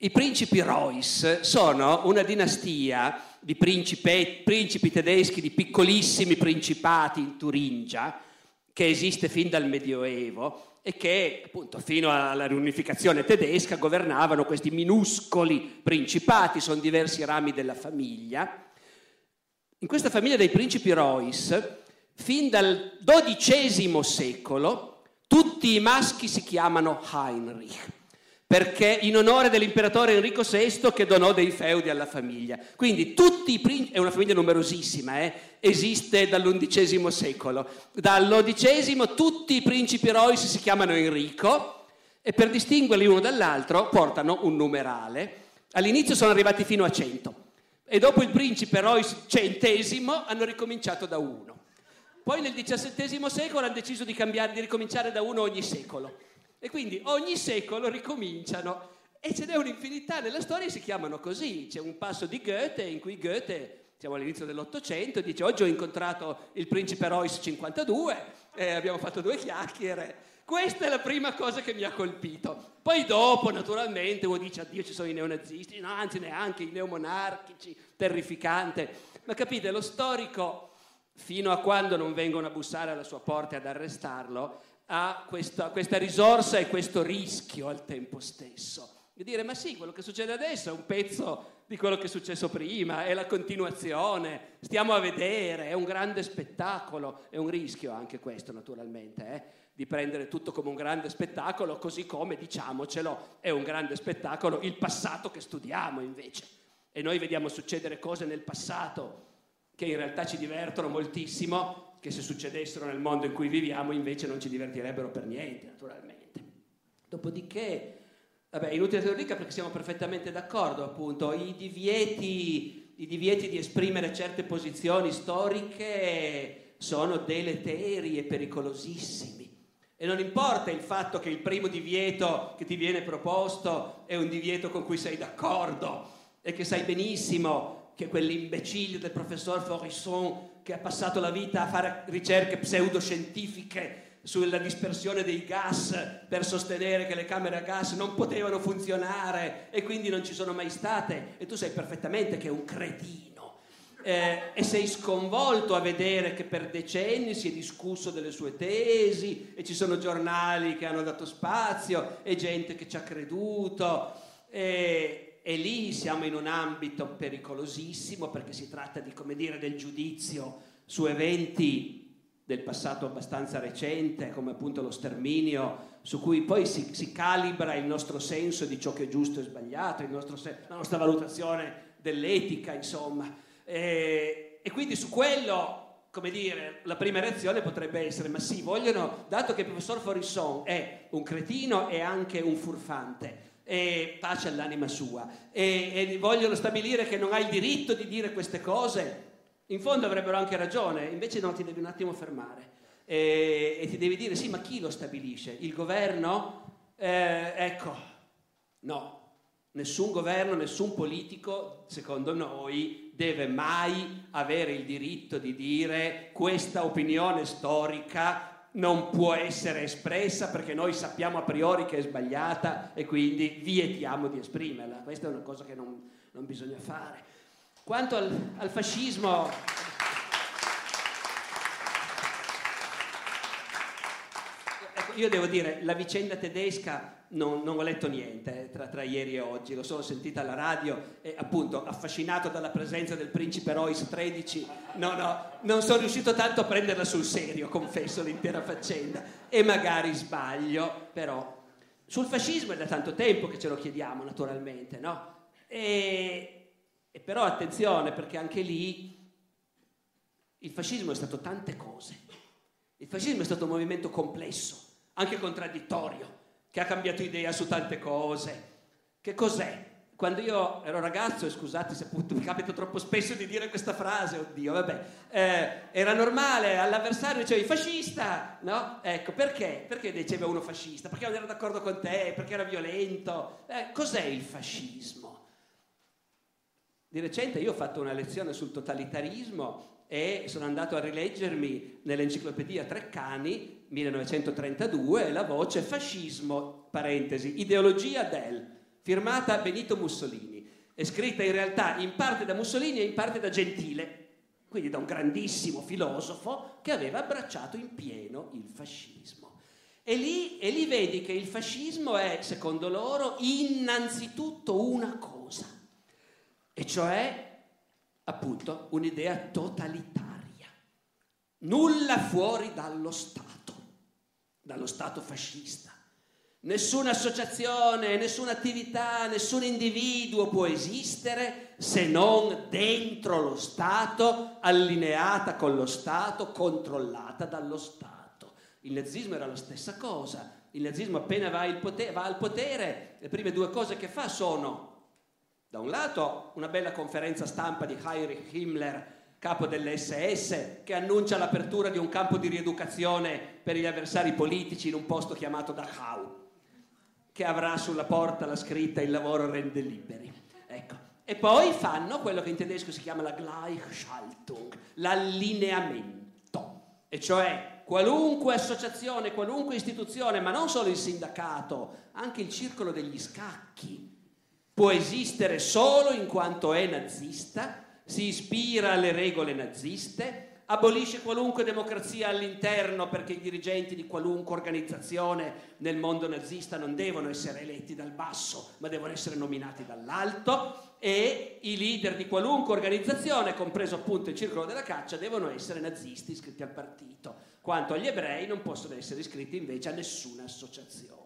I principi Royce sono una dinastia di principi, principi tedeschi, di piccolissimi principati in Turingia, che esiste fin dal Medioevo e che appunto fino alla riunificazione tedesca governavano questi minuscoli principati, sono diversi rami della famiglia. In questa famiglia dei principi Royce, fin dal XII secolo, tutti i maschi si chiamano Heinrich, perché in onore dell'imperatore Enrico VI che donò dei feudi alla famiglia. Quindi tutti i principi, è una famiglia numerosissima, eh? esiste dall'undicesimo secolo. Dall'undicesimo tutti i principi Royce si chiamano Enrico e per distinguerli uno dall'altro portano un numerale. All'inizio sono arrivati fino a 100 e dopo il principe Royce centesimo hanno ricominciato da uno. Poi nel XVII secolo hanno deciso di, cambiare, di ricominciare da uno ogni secolo. E quindi ogni secolo ricominciano e ce n'è un'infinità nella storia e si chiamano così. C'è un passo di Goethe in cui Goethe, siamo all'inizio dell'Ottocento, dice oggi ho incontrato il principe Royce 52 e abbiamo fatto due chiacchiere. Questa è la prima cosa che mi ha colpito. Poi dopo, naturalmente, uno dice, addio, ci sono i neonazisti, no, anzi neanche i neomonarchici, terrificante. Ma capite, lo storico, fino a quando non vengono a bussare alla sua porta e ad arrestarlo, ha questa, questa risorsa e questo rischio al tempo stesso. Di dire, ma sì, quello che succede adesso è un pezzo di quello che è successo prima, è la continuazione, stiamo a vedere, è un grande spettacolo, è un rischio anche questo naturalmente. Eh? di prendere tutto come un grande spettacolo, così come, diciamocelo, è un grande spettacolo il passato che studiamo invece. E noi vediamo succedere cose nel passato che in realtà ci divertono moltissimo, che se succedessero nel mondo in cui viviamo invece non ci divertirebbero per niente, naturalmente. Dopodiché, vabbè, inutile che lo dica perché siamo perfettamente d'accordo, appunto, i divieti, i divieti di esprimere certe posizioni storiche sono deleteri e pericolosissimi. E non importa il fatto che il primo divieto che ti viene proposto è un divieto con cui sei d'accordo e che sai benissimo che quell'imbecille del professor Forisson che ha passato la vita a fare ricerche pseudoscientifiche sulla dispersione dei gas per sostenere che le camere a gas non potevano funzionare e quindi non ci sono mai state. E tu sai perfettamente che è un cretino. Eh, e sei sconvolto a vedere che per decenni si è discusso delle sue tesi e ci sono giornali che hanno dato spazio e gente che ci ha creduto. E, e lì siamo in un ambito pericolosissimo perché si tratta di, come dire, del giudizio su eventi del passato abbastanza recente, come appunto lo sterminio, su cui poi si, si calibra il nostro senso di ciò che è giusto e sbagliato, nostro, la nostra valutazione dell'etica, insomma. E, e quindi su quello come dire, la prima reazione potrebbe essere, ma sì, vogliono, dato che il professor Forisson è un cretino e anche un furfante, e pace all'anima sua, e, e, vogliono stabilire che non hai il diritto di dire queste cose, in fondo avrebbero anche ragione, invece no, ti devi un attimo fermare e, e ti devi dire, sì, ma chi lo stabilisce? Il governo? Eh, ecco, no, nessun governo, nessun politico, secondo noi, deve mai avere il diritto di dire questa opinione storica non può essere espressa perché noi sappiamo a priori che è sbagliata e quindi vietiamo di esprimerla. Questa è una cosa che non, non bisogna fare. Quanto al, al fascismo... Ecco, io devo dire, la vicenda tedesca non, non, ho letto niente eh, tra, tra, ieri e oggi, l'ho solo sentita alla radio e appunto affascinato dalla presenza del principe Royce 13, no, no, non sono riuscito tanto a prenderla sul serio, confesso l'intera faccenda. E magari sbaglio, però sul fascismo è da tanto tempo che ce lo chiediamo naturalmente, no? E, e però attenzione perché anche lì il fascismo è stato tante cose, il fascismo è stato un movimento complesso, anche contraddittorio che ha cambiato idea su tante cose. Che cos'è? Quando io ero ragazzo, e scusate se appunto mi capita troppo spesso di dire questa frase, oddio, vabbè, eh, era normale, all'avversario dicevi fascista, no? Ecco, perché? Perché diceva uno fascista? Perché non era d'accordo con te? Perché era violento? Eh, cos'è il fascismo? Di recente io ho fatto una lezione sul totalitarismo e sono andato a rileggermi nell'enciclopedia Treccani 1932 la voce fascismo, parentesi, ideologia del, firmata Benito Mussolini, è scritta in realtà in parte da Mussolini e in parte da Gentile, quindi da un grandissimo filosofo che aveva abbracciato in pieno il fascismo. E lì, e lì vedi che il fascismo è, secondo loro, innanzitutto una cosa, e cioè appunto un'idea totalitaria. Nulla fuori dallo Stato, dallo Stato fascista. Nessuna associazione, nessuna attività, nessun individuo può esistere se non dentro lo Stato, allineata con lo Stato, controllata dallo Stato. Il nazismo era la stessa cosa. Il nazismo appena va, potere, va al potere, le prime due cose che fa sono da un lato una bella conferenza stampa di Heinrich Himmler, capo dell'SS, che annuncia l'apertura di un campo di rieducazione per gli avversari politici in un posto chiamato Dachau. che avrà sulla porta la scritta il lavoro rende liberi. Ecco. E poi fanno quello che in tedesco si chiama la Gleichschaltung, l'allineamento, e cioè qualunque associazione, qualunque istituzione, ma non solo il sindacato, anche il circolo degli scacchi, può esistere solo in quanto è nazista, si ispira alle regole naziste, abolisce qualunque democrazia all'interno perché i dirigenti di qualunque organizzazione nel mondo nazista non devono essere eletti dal basso, ma devono essere nominati dall'alto e i leader di qualunque organizzazione, compreso appunto il circolo della caccia, devono essere nazisti iscritti al partito. Quanto agli ebrei non possono essere iscritti invece a nessuna associazione.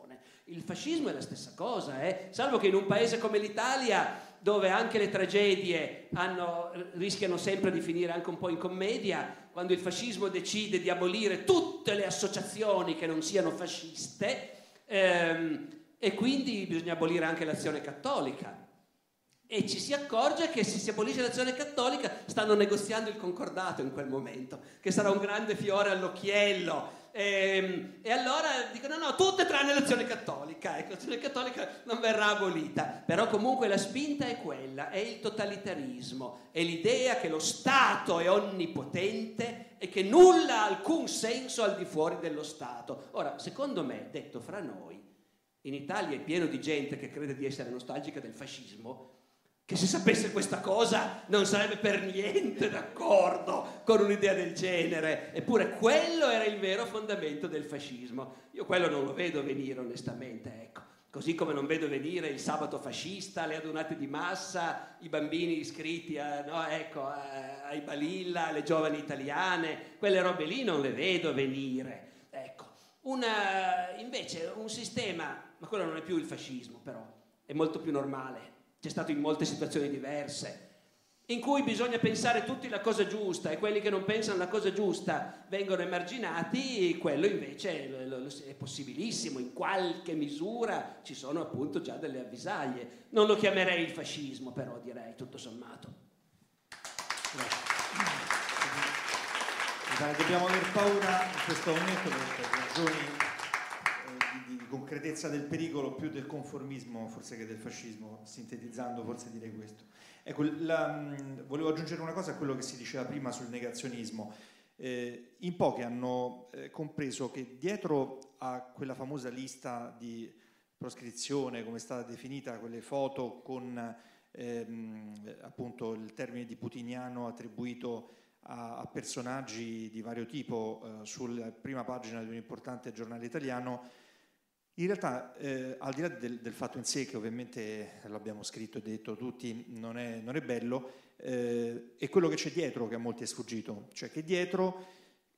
Il fascismo è la stessa cosa, eh? salvo che in un paese come l'Italia dove anche le tragedie hanno, rischiano sempre di finire anche un po' in commedia, quando il fascismo decide di abolire tutte le associazioni che non siano fasciste ehm, e quindi bisogna abolire anche l'azione cattolica. E ci si accorge che se si abolisce l'azione cattolica stanno negoziando il concordato in quel momento, che sarà un grande fiore all'occhiello e, ehm, e, allora dicono no, tutte tranne l'azione cattolica, ecco, l'azione cattolica non verrà abolita, però comunque la spinta è quella, è il totalitarismo, è l'idea che lo Stato è onnipotente e che nulla ha alcun senso al di fuori dello Stato. Ora, secondo me, detto fra noi, in Italia è pieno di gente che crede di essere nostalgica del fascismo, che se sapesse questa cosa non sarebbe per niente d'accordo con un'idea del genere. Eppure quello era il vero fondamento del fascismo. Io quello non lo vedo venire onestamente, ecco. Così come non vedo venire il sabato fascista, le adunate di massa, i bambini iscritti a, no, ecco, a, ai Balilla, le giovani italiane, quelle robe lì non le vedo venire. Ecco. Una, invece un sistema, ma quello non è più il fascismo però, è molto più normale, c'è stato in molte situazioni diverse, in cui bisogna pensare tutti la cosa giusta e quelli che non pensano la cosa giusta vengono emarginati, quello invece è possibilissimo, in qualche misura ci sono appunto già delle avvisaglie. Non lo chiamerei il fascismo però direi, tutto sommato. Dobbiamo aver paura in questo momento per ragioni concretezza del pericolo più del conformismo forse che del fascismo, sintetizzando forse direi questo. Ecco, la, volevo aggiungere una cosa a quello che si diceva prima sul negazionismo. Eh, in pochi hanno eh, compreso che dietro a quella famosa lista di proscrizione, come è stata definita, quelle foto con ehm, appunto il termine di putiniano attribuito a, a personaggi di vario tipo eh, sulla prima pagina di un importante giornale italiano, in realtà, eh, al di là del, del, fatto in sé, che ovviamente l'abbiamo scritto e detto tutti, non è, non è bello, eh, è quello che c'è dietro che a molti è sfuggito, cioè che dietro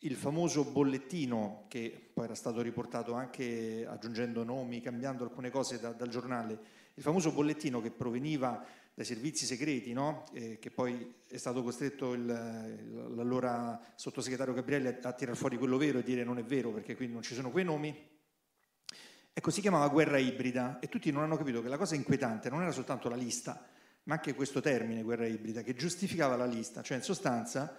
il famoso bollettino, che poi era stato riportato anche aggiungendo nomi, cambiando alcune cose da, dal giornale, il famoso bollettino che proveniva dai servizi segreti, no? eh, che poi è stato costretto il, l'allora sottosegretario Gabrielli a, a tirar fuori quello vero e dire non è vero perché qui non ci sono quei nomi, Ecco, si chiamava guerra ibrida e tutti non hanno capito che la cosa inquietante non era soltanto la lista, ma anche questo termine, guerra ibrida, che giustificava la lista. Cioè, in sostanza,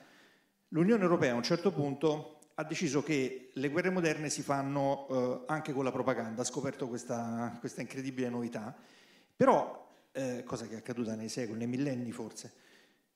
l'Unione Europea a un certo punto ha deciso che le guerre moderne si fanno eh, anche con la propaganda, ha scoperto questa, questa incredibile novità, però, eh, cosa che è accaduta nei secoli, nei millenni forse,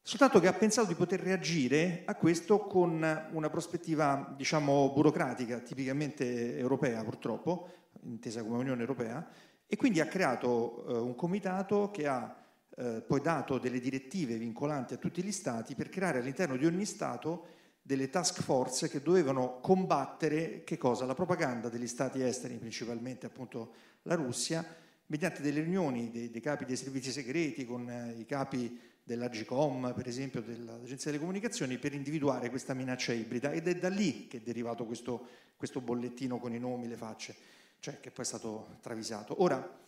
soltanto che ha pensato di poter reagire a questo con una prospettiva, diciamo, burocratica, tipicamente europea purtroppo, intesa come Unione Europea, e quindi ha creato eh, un comitato che ha eh, poi dato delle direttive vincolanti a tutti gli Stati per creare all'interno di ogni Stato delle task force che dovevano combattere cosa? La propaganda degli Stati esteri, principalmente appunto la Russia, mediante delle riunioni dei, dei capi dei servizi segreti con eh, i capi dell'Agcom, per esempio dell'Agenzia delle Comunicazioni, per individuare questa minaccia ibrida ed è da lì che è derivato questo, questo bollettino con i nomi, le facce cioè che poi è stato travisato. Ora,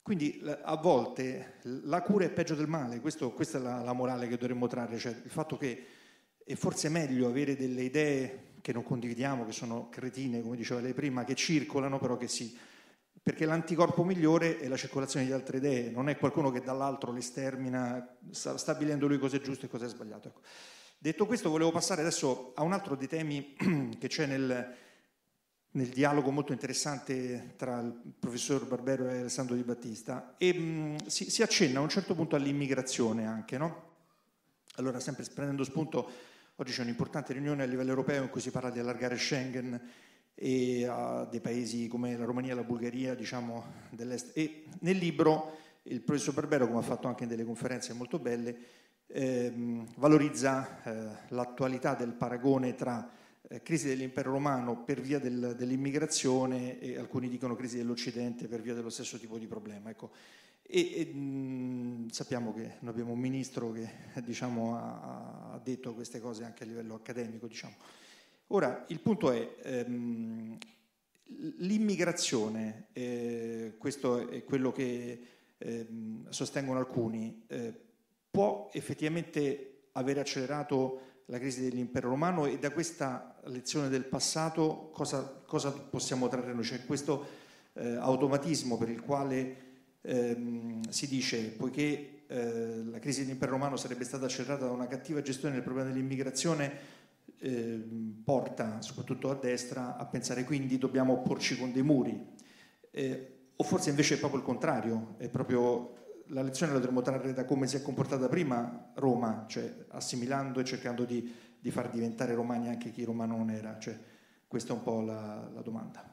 quindi a volte la cura è peggio del male, Questo, questa è la, la, morale che dovremmo trarre, cioè il fatto che è forse meglio avere delle idee che non condividiamo, che sono cretine, come diceva lei prima, che circolano, però che sì, perché l'anticorpo migliore è la circolazione di altre idee, non è qualcuno che dall'altro le stermina stabilendo lui cosa è giusto e cosa è sbagliato. Ecco. Detto questo, volevo passare adesso a un altro dei temi [clears throat] che c'è nel, nel dialogo molto interessante tra il professor Barbero e Alessandro Di Battista e mh, si, si, accenna a un certo punto all'immigrazione anche, no? Allora, sempre prendendo spunto, oggi c'è un'importante riunione a livello europeo in cui si parla di allargare Schengen e a dei paesi come la Romania la Bulgaria, diciamo, dell'est. E nel libro il professor Barbero, come ha fatto anche in delle conferenze molto belle, ehm, valorizza eh, l'attualità del paragone tra eh, crisi dell'impero romano per via del, dell'immigrazione e alcuni dicono crisi dell'Occidente per via dello stesso tipo di problema. Ecco. E, e mh, sappiamo che noi abbiamo un ministro che diciamo, ha, ha, detto queste cose anche a livello accademico. Diciamo. Ora, il punto è, ehm, l'immigrazione, eh, questo è quello che eh, sostengono alcuni, eh, può effettivamente aver accelerato la crisi dell'impero romano e da questa lezione del passato cosa, cosa possiamo trarre noi? C'è questo eh, automatismo per il quale ehm, si dice, poiché eh, la crisi dell'impero romano sarebbe stata accelerata da una cattiva gestione del problema dell'immigrazione, eh, porta soprattutto a destra a pensare quindi dobbiamo opporci con dei muri. Eh, o forse invece è proprio il contrario, è proprio la lezione la dovremmo trarre da come si è comportata prima Roma, cioè assimilando e cercando di, di far diventare romani anche chi romano non era. Cioè, questa è un po' la, la domanda.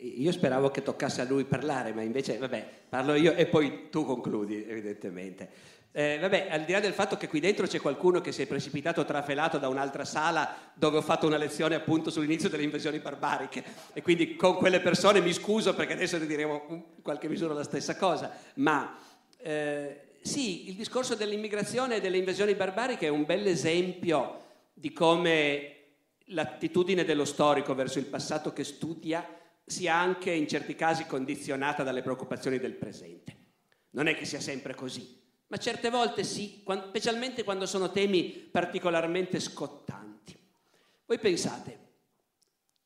Io speravo che toccasse a lui parlare, ma invece, vabbè, parlo io e poi tu concludi, evidentemente. Eh, vabbè, al di là del fatto che qui dentro c'è qualcuno che si è precipitato trafelato da un'altra sala dove ho fatto una lezione appunto sull'inizio delle invasioni barbariche. E quindi con quelle persone mi scuso perché adesso ne diremo in qualche misura la stessa cosa, ma eh, sì, il discorso dell'immigrazione e delle invasioni barbariche è un bel esempio di come l'attitudine dello storico verso il passato che studia sia anche in certi casi condizionata dalle preoccupazioni del presente. Non è che sia sempre così ma certe volte sì, specialmente quando sono temi particolarmente scottanti. Voi pensate,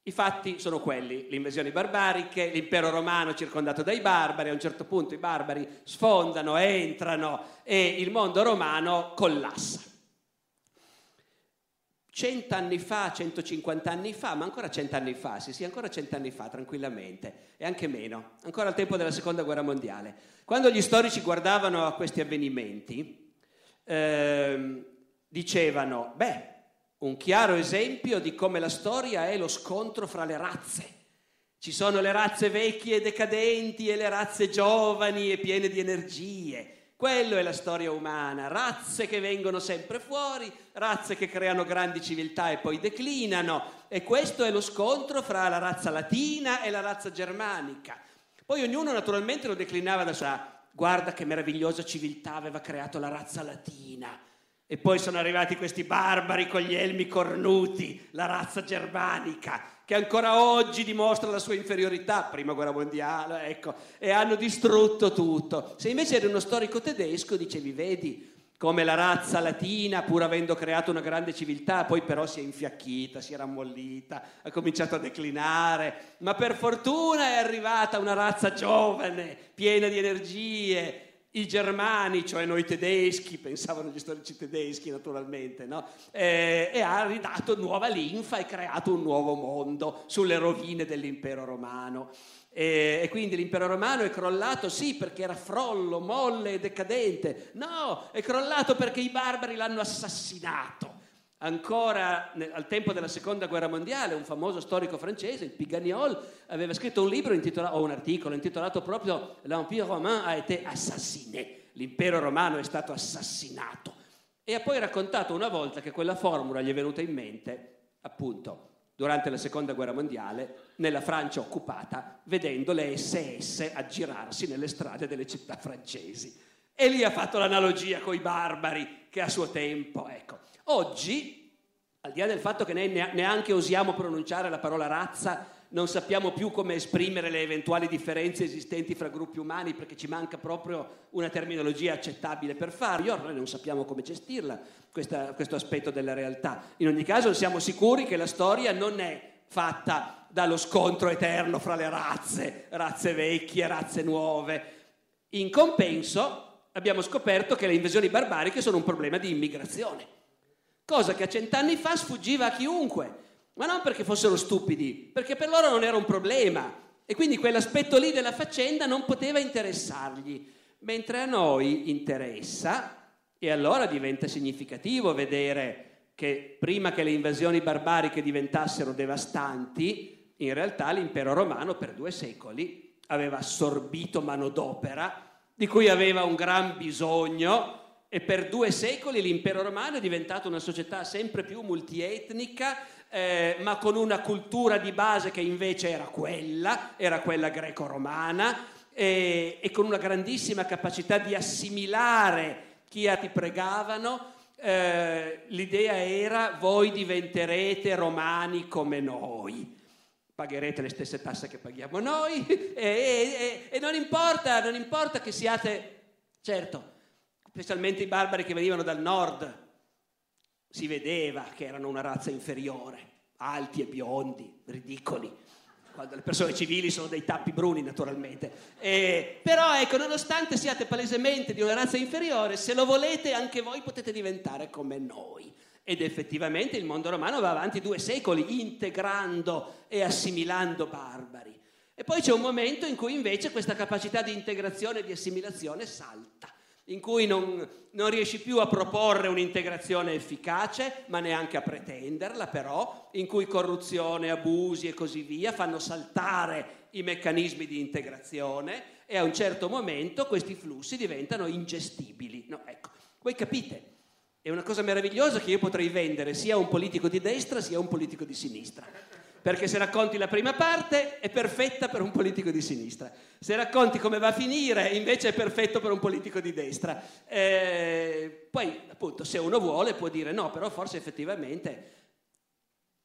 i fatti sono quelli, le invasioni barbariche, l'impero romano circondato dai barbari, a un certo punto i barbari sfondano, entrano e il mondo romano collassa. Cent'anni fa, 150 anni fa, ma ancora cent'anni fa, sì sì, ancora cent'anni fa, tranquillamente, e anche meno, ancora al tempo della seconda guerra mondiale. Quando gli storici guardavano a questi avvenimenti, eh, dicevano, beh, un chiaro esempio di come la storia è lo scontro fra le razze. Ci sono le razze vecchie e decadenti e le razze giovani e piene di energie. Quello è la storia umana, razze che vengono sempre fuori, razze che creano grandi civiltà e poi declinano e questo è lo scontro fra la razza latina e la razza germanica. Poi ognuno naturalmente lo declinava da sua, guarda che meravigliosa civiltà aveva creato la razza latina. E poi sono arrivati questi barbari con gli elmi cornuti, la razza germanica, che ancora oggi dimostra la sua inferiorità, prima guerra mondiale, ecco, e hanno distrutto tutto. Se invece eri uno storico tedesco, dicevi, vedi come la razza latina, pur avendo creato una grande civiltà, poi però si è infiacchita, si è rammollita, ha cominciato a declinare, ma per fortuna è arrivata una razza giovane, piena di energie, i germani, cioè noi tedeschi, pensavano gli storici tedeschi naturalmente, no? eh, e ha ridato nuova linfa e creato un nuovo mondo sulle rovine dell'impero romano. E, e, quindi l'impero romano è crollato sì perché era frollo, molle e decadente, no, è crollato perché i barbari l'hanno assassinato. Ancora al tempo della seconda guerra mondiale, un famoso storico francese, il Piganiol, aveva scritto un libro intitolato, o un articolo intitolato proprio L'Empire romain a été assassiné, l'impero romano è stato assassinato. E ha poi raccontato una volta che quella formula gli è venuta in mente, appunto, durante la seconda guerra mondiale, nella Francia occupata, vedendo le SS aggirarsi nelle strade delle città francesi. E lì ha fatto l'analogia con i barbari che a suo tempo, ecco. Oggi, al di là del fatto che neanche osiamo pronunciare la parola razza, non sappiamo più come esprimere le eventuali differenze esistenti fra gruppi umani perché ci manca proprio una terminologia accettabile per farlo, noi non sappiamo come gestirla, questa, questo aspetto della realtà. In ogni caso siamo sicuri che la storia non è fatta dallo scontro eterno fra le razze, razze vecchie, razze nuove. In compenso abbiamo scoperto che le invasioni barbariche sono un problema di immigrazione cosa che a cent'anni fa sfuggiva a chiunque. ma non perché fossero stupidi, perché per loro non era un problema e quindi quell'aspetto lì della faccenda non poteva interessargli, mentre a noi interessa e allora diventa significativo vedere che prima che le invasioni barbariche diventassero devastanti, in realtà l'impero romano per due secoli aveva assorbito manodopera di cui aveva un gran bisogno e per due secoli l'impero romano è diventato una società sempre più multietnica, eh, ma con una cultura di base che invece era quella, era quella greco-romana, e, e con una grandissima capacità di assimilare chi ti pregavano. Eh, l'idea era voi diventerete romani come noi pagherete le stesse tasse che paghiamo noi [laughs] e, e, e non, importa, non importa che siate, certo, specialmente i barbari che venivano dal nord, si vedeva che erano una razza inferiore, alti e biondi, ridicoli, quando le persone civili sono dei tappi bruni naturalmente. E, però ecco, nonostante siate palesemente di una razza inferiore, se lo volete anche voi potete diventare come noi. Ed effettivamente il mondo romano va avanti due secoli integrando e assimilando barbari. E poi c'è un momento in cui invece questa capacità di integrazione e di assimilazione salta in cui non, non, riesci più a proporre un'integrazione efficace, ma neanche a pretenderla però, in cui corruzione, abusi e così via fanno saltare i meccanismi di integrazione e a un certo momento questi flussi diventano ingestibili. No, ecco, voi capite, è una cosa meravigliosa che io potrei vendere sia a un politico di destra sia a un politico di sinistra perché se racconti la prima parte è perfetta per un politico di sinistra, se racconti come va a finire invece è perfetto per un politico di destra. Eh, poi appunto se uno vuole può dire no, però forse effettivamente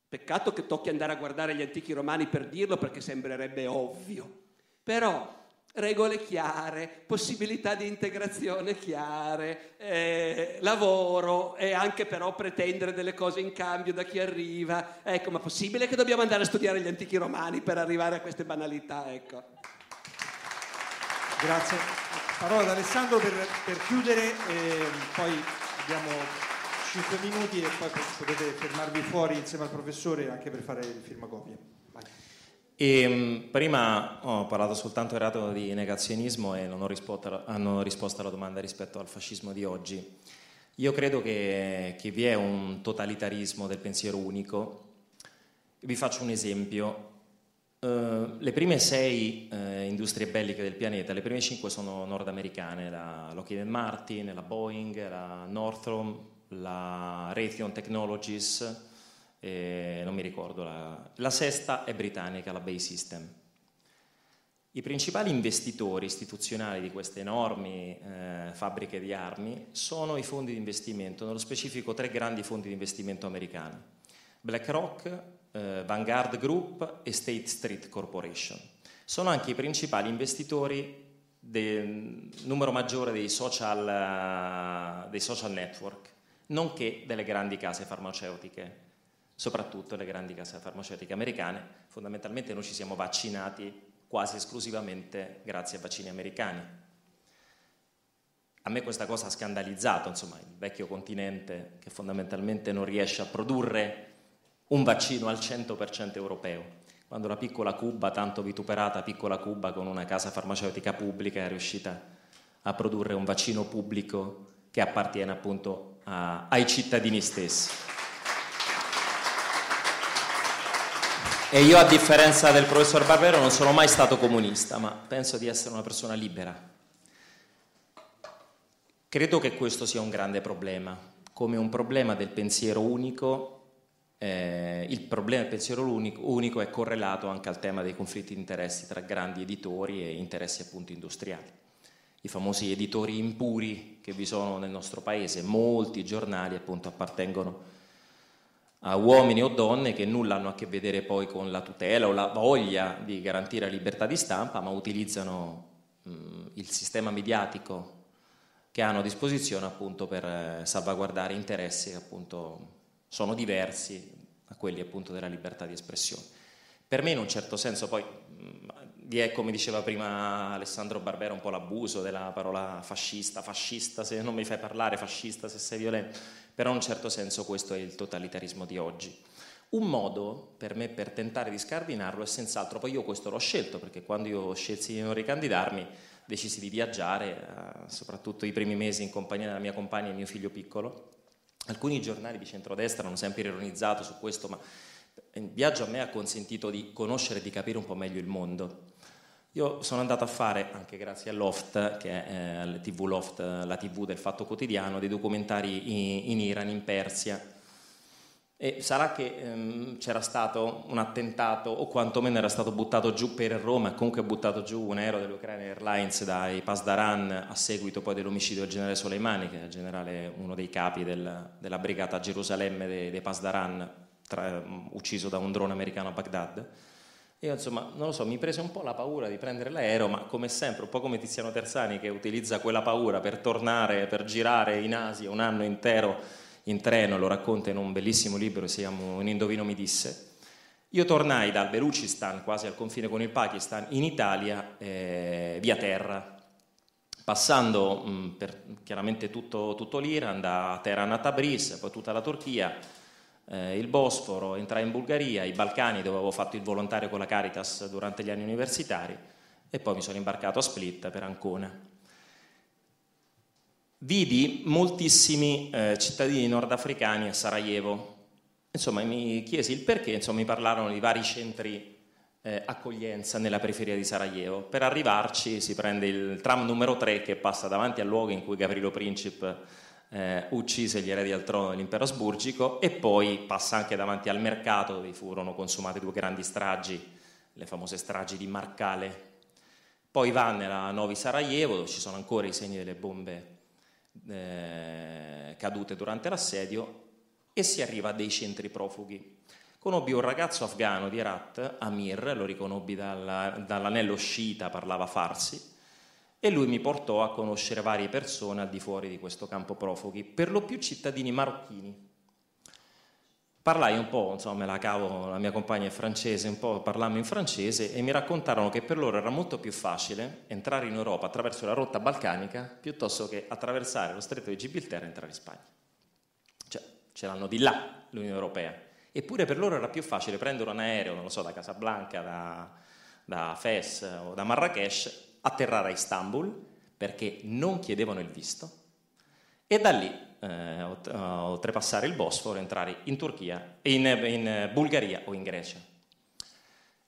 peccato che tocchi andare a guardare gli antichi romani per dirlo perché sembrerebbe ovvio, però regole chiare, possibilità di integrazione chiare, eh, lavoro e anche però pretendere delle cose in cambio da chi arriva. Ecco, ma possibile che dobbiamo andare a studiare gli antichi romani per arrivare a queste banalità? Ecco. Grazie. Parola ad Alessandro per, per chiudere, eh, poi abbiamo 5 minuti e poi potete fermarvi fuori insieme al professore anche per fare il firmacopie. E, ehm, prima ho parlato soltanto errato di negazionismo e non ho risposto, hanno risposto alla domanda rispetto al fascismo di oggi. Io credo che, che vi è un totalitarismo del pensiero unico. Vi faccio un esempio. Uh, le prime sei uh, industrie belliche del pianeta, le prime cinque sono nordamericane, la Lockheed Martin, la Boeing, la Northrop, la Raytheon Technologies, eh, non mi ricordo, la, la sesta è britannica, la Bay System. I principali investitori istituzionali di queste enormi eh, fabbriche di armi sono i fondi di investimento, nello specifico tre grandi fondi di investimento americani, BlackRock, eh, Vanguard Group e State Street Corporation. Sono anche i principali investitori del numero maggiore dei social, dei social network, nonché delle grandi case farmaceutiche soprattutto le grandi case farmaceutiche americane. Fondamentalmente noi ci siamo vaccinati quasi esclusivamente grazie ai vaccini americani. A me questa cosa ha scandalizzato, insomma, il vecchio continente che fondamentalmente non riesce a produrre un vaccino al 100% europeo. Quando la piccola Cuba, tanto vituperata piccola Cuba con una casa farmaceutica pubblica, è riuscita a produrre un vaccino pubblico che appartiene appunto a, ai cittadini stessi. E io a differenza del professor Barbero non sono mai stato comunista, ma penso di essere una persona libera. Credo che questo sia un grande problema, come un problema del pensiero unico, eh, il problema del pensiero unico, unico, è correlato anche al tema dei conflitti di interessi tra grandi editori e interessi appunto industriali. I famosi editori impuri che vi sono nel nostro paese, molti giornali appunto appartengono a uomini o donne che nulla hanno a che vedere poi con la tutela o la voglia di garantire la libertà di stampa, ma utilizzano mh, il sistema mediatico che hanno a disposizione appunto per eh, salvaguardare interessi che appunto sono diversi a quelli appunto della libertà di espressione. Per me in un certo senso poi vi è, come diceva prima Alessandro Barbera, un po' l'abuso della parola fascista, fascista se non mi fai parlare, fascista se sei violento però in un certo senso questo è il totalitarismo di oggi. Un modo per me per tentare di scardinarlo è senz'altro, poi io questo l'ho scelto perché quando io scelsi di non ricandidarmi decisi di viaggiare, eh, soprattutto i primi mesi in compagnia della mia compagna e mio figlio piccolo. Alcuni giornali di centrodestra hanno sempre ironizzato su questo, ma il viaggio a me ha consentito di conoscere e di capire un po' meglio il mondo. Io sono andato a fare, anche grazie a Loft, che è eh, TV Loft, la TV del Fatto Quotidiano, dei documentari in, in Iran, in Persia. E sarà che ehm, c'era stato un attentato, o quantomeno era stato buttato giù per Roma, comunque buttato giù un aereo dell'Ukraine Airlines dai Pasdaran a seguito poi dell'omicidio del generale Soleimani, che è generale, uno dei capi del, della brigata a Gerusalemme dei, dei Pasdaran, tra, ucciso da un drone americano a Baghdad. Io insomma, non lo so, mi prese un po' la paura di prendere l'aereo, ma come sempre, un po' come Tiziano Terzani che utilizza quella paura per tornare, per girare in Asia un anno intero in treno, lo racconta in un bellissimo libro, si chiama Un indovino mi disse. Io tornai dal Belucistan, quasi al confine con il Pakistan, in Italia eh, via terra, passando mh, per chiaramente tutto, tutto l'Iran, da Teheran a Tabriz, poi tutta la Turchia, eh, il Bosforo, entrai in Bulgaria, i Balcani dove avevo fatto il volontario con la Caritas durante gli anni universitari e poi mi sono imbarcato a Split per Ancona. Vidi moltissimi eh, cittadini nordafricani a Sarajevo. Insomma, mi chiesi il perché, insomma, mi parlarono di vari centri eh, accoglienza nella periferia di Sarajevo. Per arrivarci si prende il tram numero 3 che passa davanti al luogo in cui Gavrilo Princip eh, uccise gli eredi al trono dell'impero asburgico e poi passa anche davanti al mercato dove furono consumate due grandi stragi, le famose stragi di Marcale. Poi va nella Novi Sarajevo dove ci sono ancora i segni delle bombe eh, cadute durante l'assedio e si arriva a dei centri profughi. Conobbi un ragazzo afgano di Herat, Amir, lo riconobbi dalla, dall'anello sciita, parlava farsi, e lui mi portò a conoscere varie persone al di fuori di questo campo profughi, per lo più cittadini marocchini. Parlai un po', insomma, la cavo, la mia compagna è francese, un po' parlammo in francese e mi raccontarono che per loro era molto più facile entrare in Europa attraverso la rotta balcanica piuttosto che attraversare lo stretto di Gibilterra e entrare in Spagna. Cioè, ce l'hanno di là l'Unione Europea. Eppure per loro era più facile prendere un aereo, non lo so, da Casablanca, da, da Fes o da Marrakesh atterrare a Istanbul perché non chiedevano il visto e da lì eh, oltrepassare il Bosforo entrare in Turchia, in, in Bulgaria o in Grecia.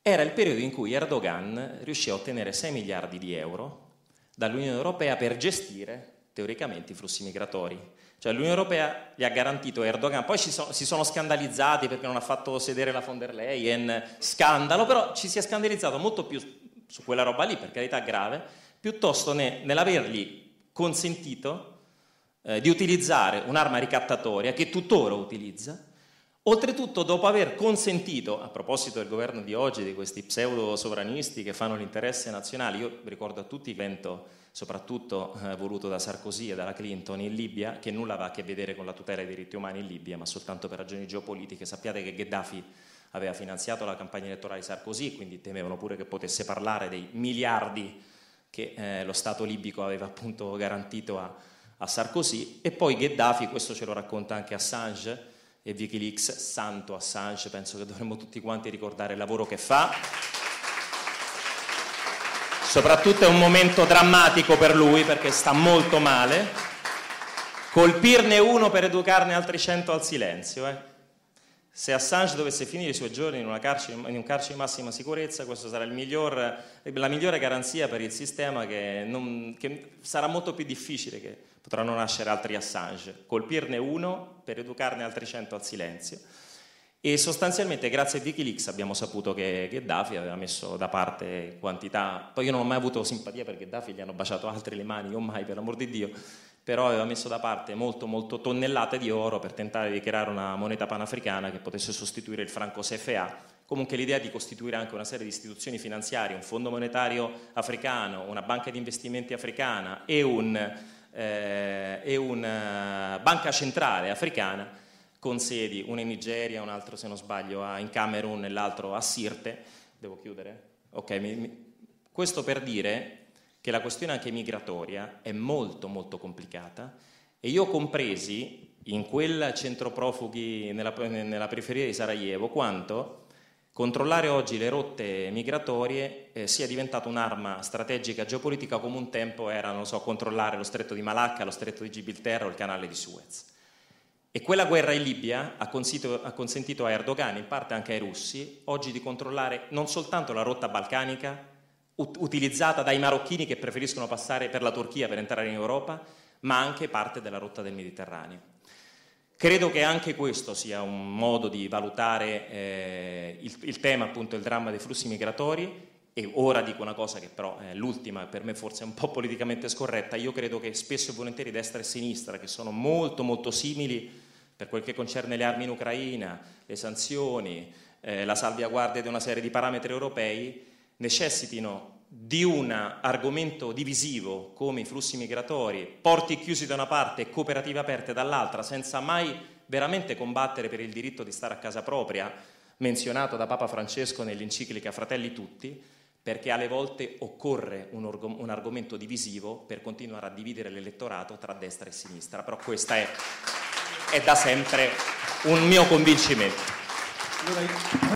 Era il periodo in cui Erdogan riuscì a ottenere 6 miliardi di euro dall'Unione Europea per gestire teoricamente i flussi migratori. Cioè l'Unione Europea gli ha garantito Erdogan, poi so, si sono scandalizzati perché non ha fatto sedere la von der Leyen, scandalo, però ci si è scandalizzato molto più su quella roba lì, per carità grave, piuttosto ne, nell'avergli consentito eh, di utilizzare un'arma ricattatoria che tuttora utilizza, oltretutto dopo aver consentito, a proposito del governo di oggi, di questi pseudo sovranisti che fanno l'interesse nazionale, io ricordo a tutti l'evento soprattutto eh, voluto da Sarkozy e dalla Clinton in Libia, che nulla aveva a che vedere con la tutela dei diritti umani in Libia, ma soltanto per ragioni geopolitiche. Sappiate che Gheddafi aveva finanziato la campagna elettorale di Sarkozy, quindi temevano pure che potesse parlare dei miliardi che eh, lo Stato libico aveva appunto garantito a, a, Sarkozy. E poi Gheddafi, questo ce lo racconta anche Assange e Wikileaks, santo Assange, penso che dovremmo tutti quanti ricordare il lavoro che fa. Soprattutto è un momento drammatico per lui perché sta molto male. Colpirne uno per educarne altri cento al silenzio. Eh. Se Assange dovesse finire i suoi giorni in, carcere, in un carcere di massima sicurezza, questa sarà miglior, la migliore garanzia per il sistema che, non, che, sarà molto più difficile che potranno nascere altri Assange. Colpirne uno per educarne altri cento al silenzio. E sostanzialmente grazie a Wikileaks abbiamo saputo che Gheddafi aveva messo da parte quantità, poi io non ho mai avuto simpatia per Gheddafi, gli hanno baciato altri le mani, io mai per l'amor di Dio, però aveva messo da parte molto, molto tonnellate di oro per tentare di creare una moneta panafricana che potesse sostituire il franco CFA. Comunque l'idea di costituire anche una serie di istituzioni finanziarie, un fondo monetario africano, una banca di investimenti africana e, un, eh, e una banca centrale africana con sedi, una in Nigeria, un altro se non sbaglio in Camerun e l'altro a Sirte. Devo chiudere? Ok, mi, mi, questo per dire che la questione anche migratoria è molto molto complicata e io compresi in quel centro profughi nella, nella periferia di Sarajevo quanto controllare oggi le rotte migratorie eh, sia diventato un'arma strategica geopolitica come un tempo era, so, controllare lo stretto di Malacca, lo stretto di Gibilterra o il canale di Suez. E quella guerra in Libia ha consentito, ha consentito a Erdogan, in parte anche ai russi, oggi di controllare non soltanto la rotta balcanica, ut- utilizzata dai marocchini che preferiscono passare per la Turchia per entrare in Europa, ma anche parte della rotta del Mediterraneo. Credo che anche questo sia un modo di valutare eh, il, il, tema, appunto, il dramma dei flussi migratori. E ora dico una cosa che però è l'ultima, per me forse è un po' politicamente scorretta. Io credo che spesso e volentieri destra e sinistra, che sono molto molto simili per quel che concerne le armi in Ucraina, le sanzioni, eh, la salvaguardia di una serie di parametri europei, necessitino di un argomento divisivo come i flussi migratori, porti chiusi da una parte e cooperative aperte dall'altra, senza mai veramente combattere per il diritto di stare a casa propria, menzionato da Papa Francesco nell'enciclica Fratelli Tutti, perché alle volte occorre un, org- un argomento divisivo per continuare a dividere l'elettorato tra destra e sinistra, però questo è, è da sempre un mio convincimento.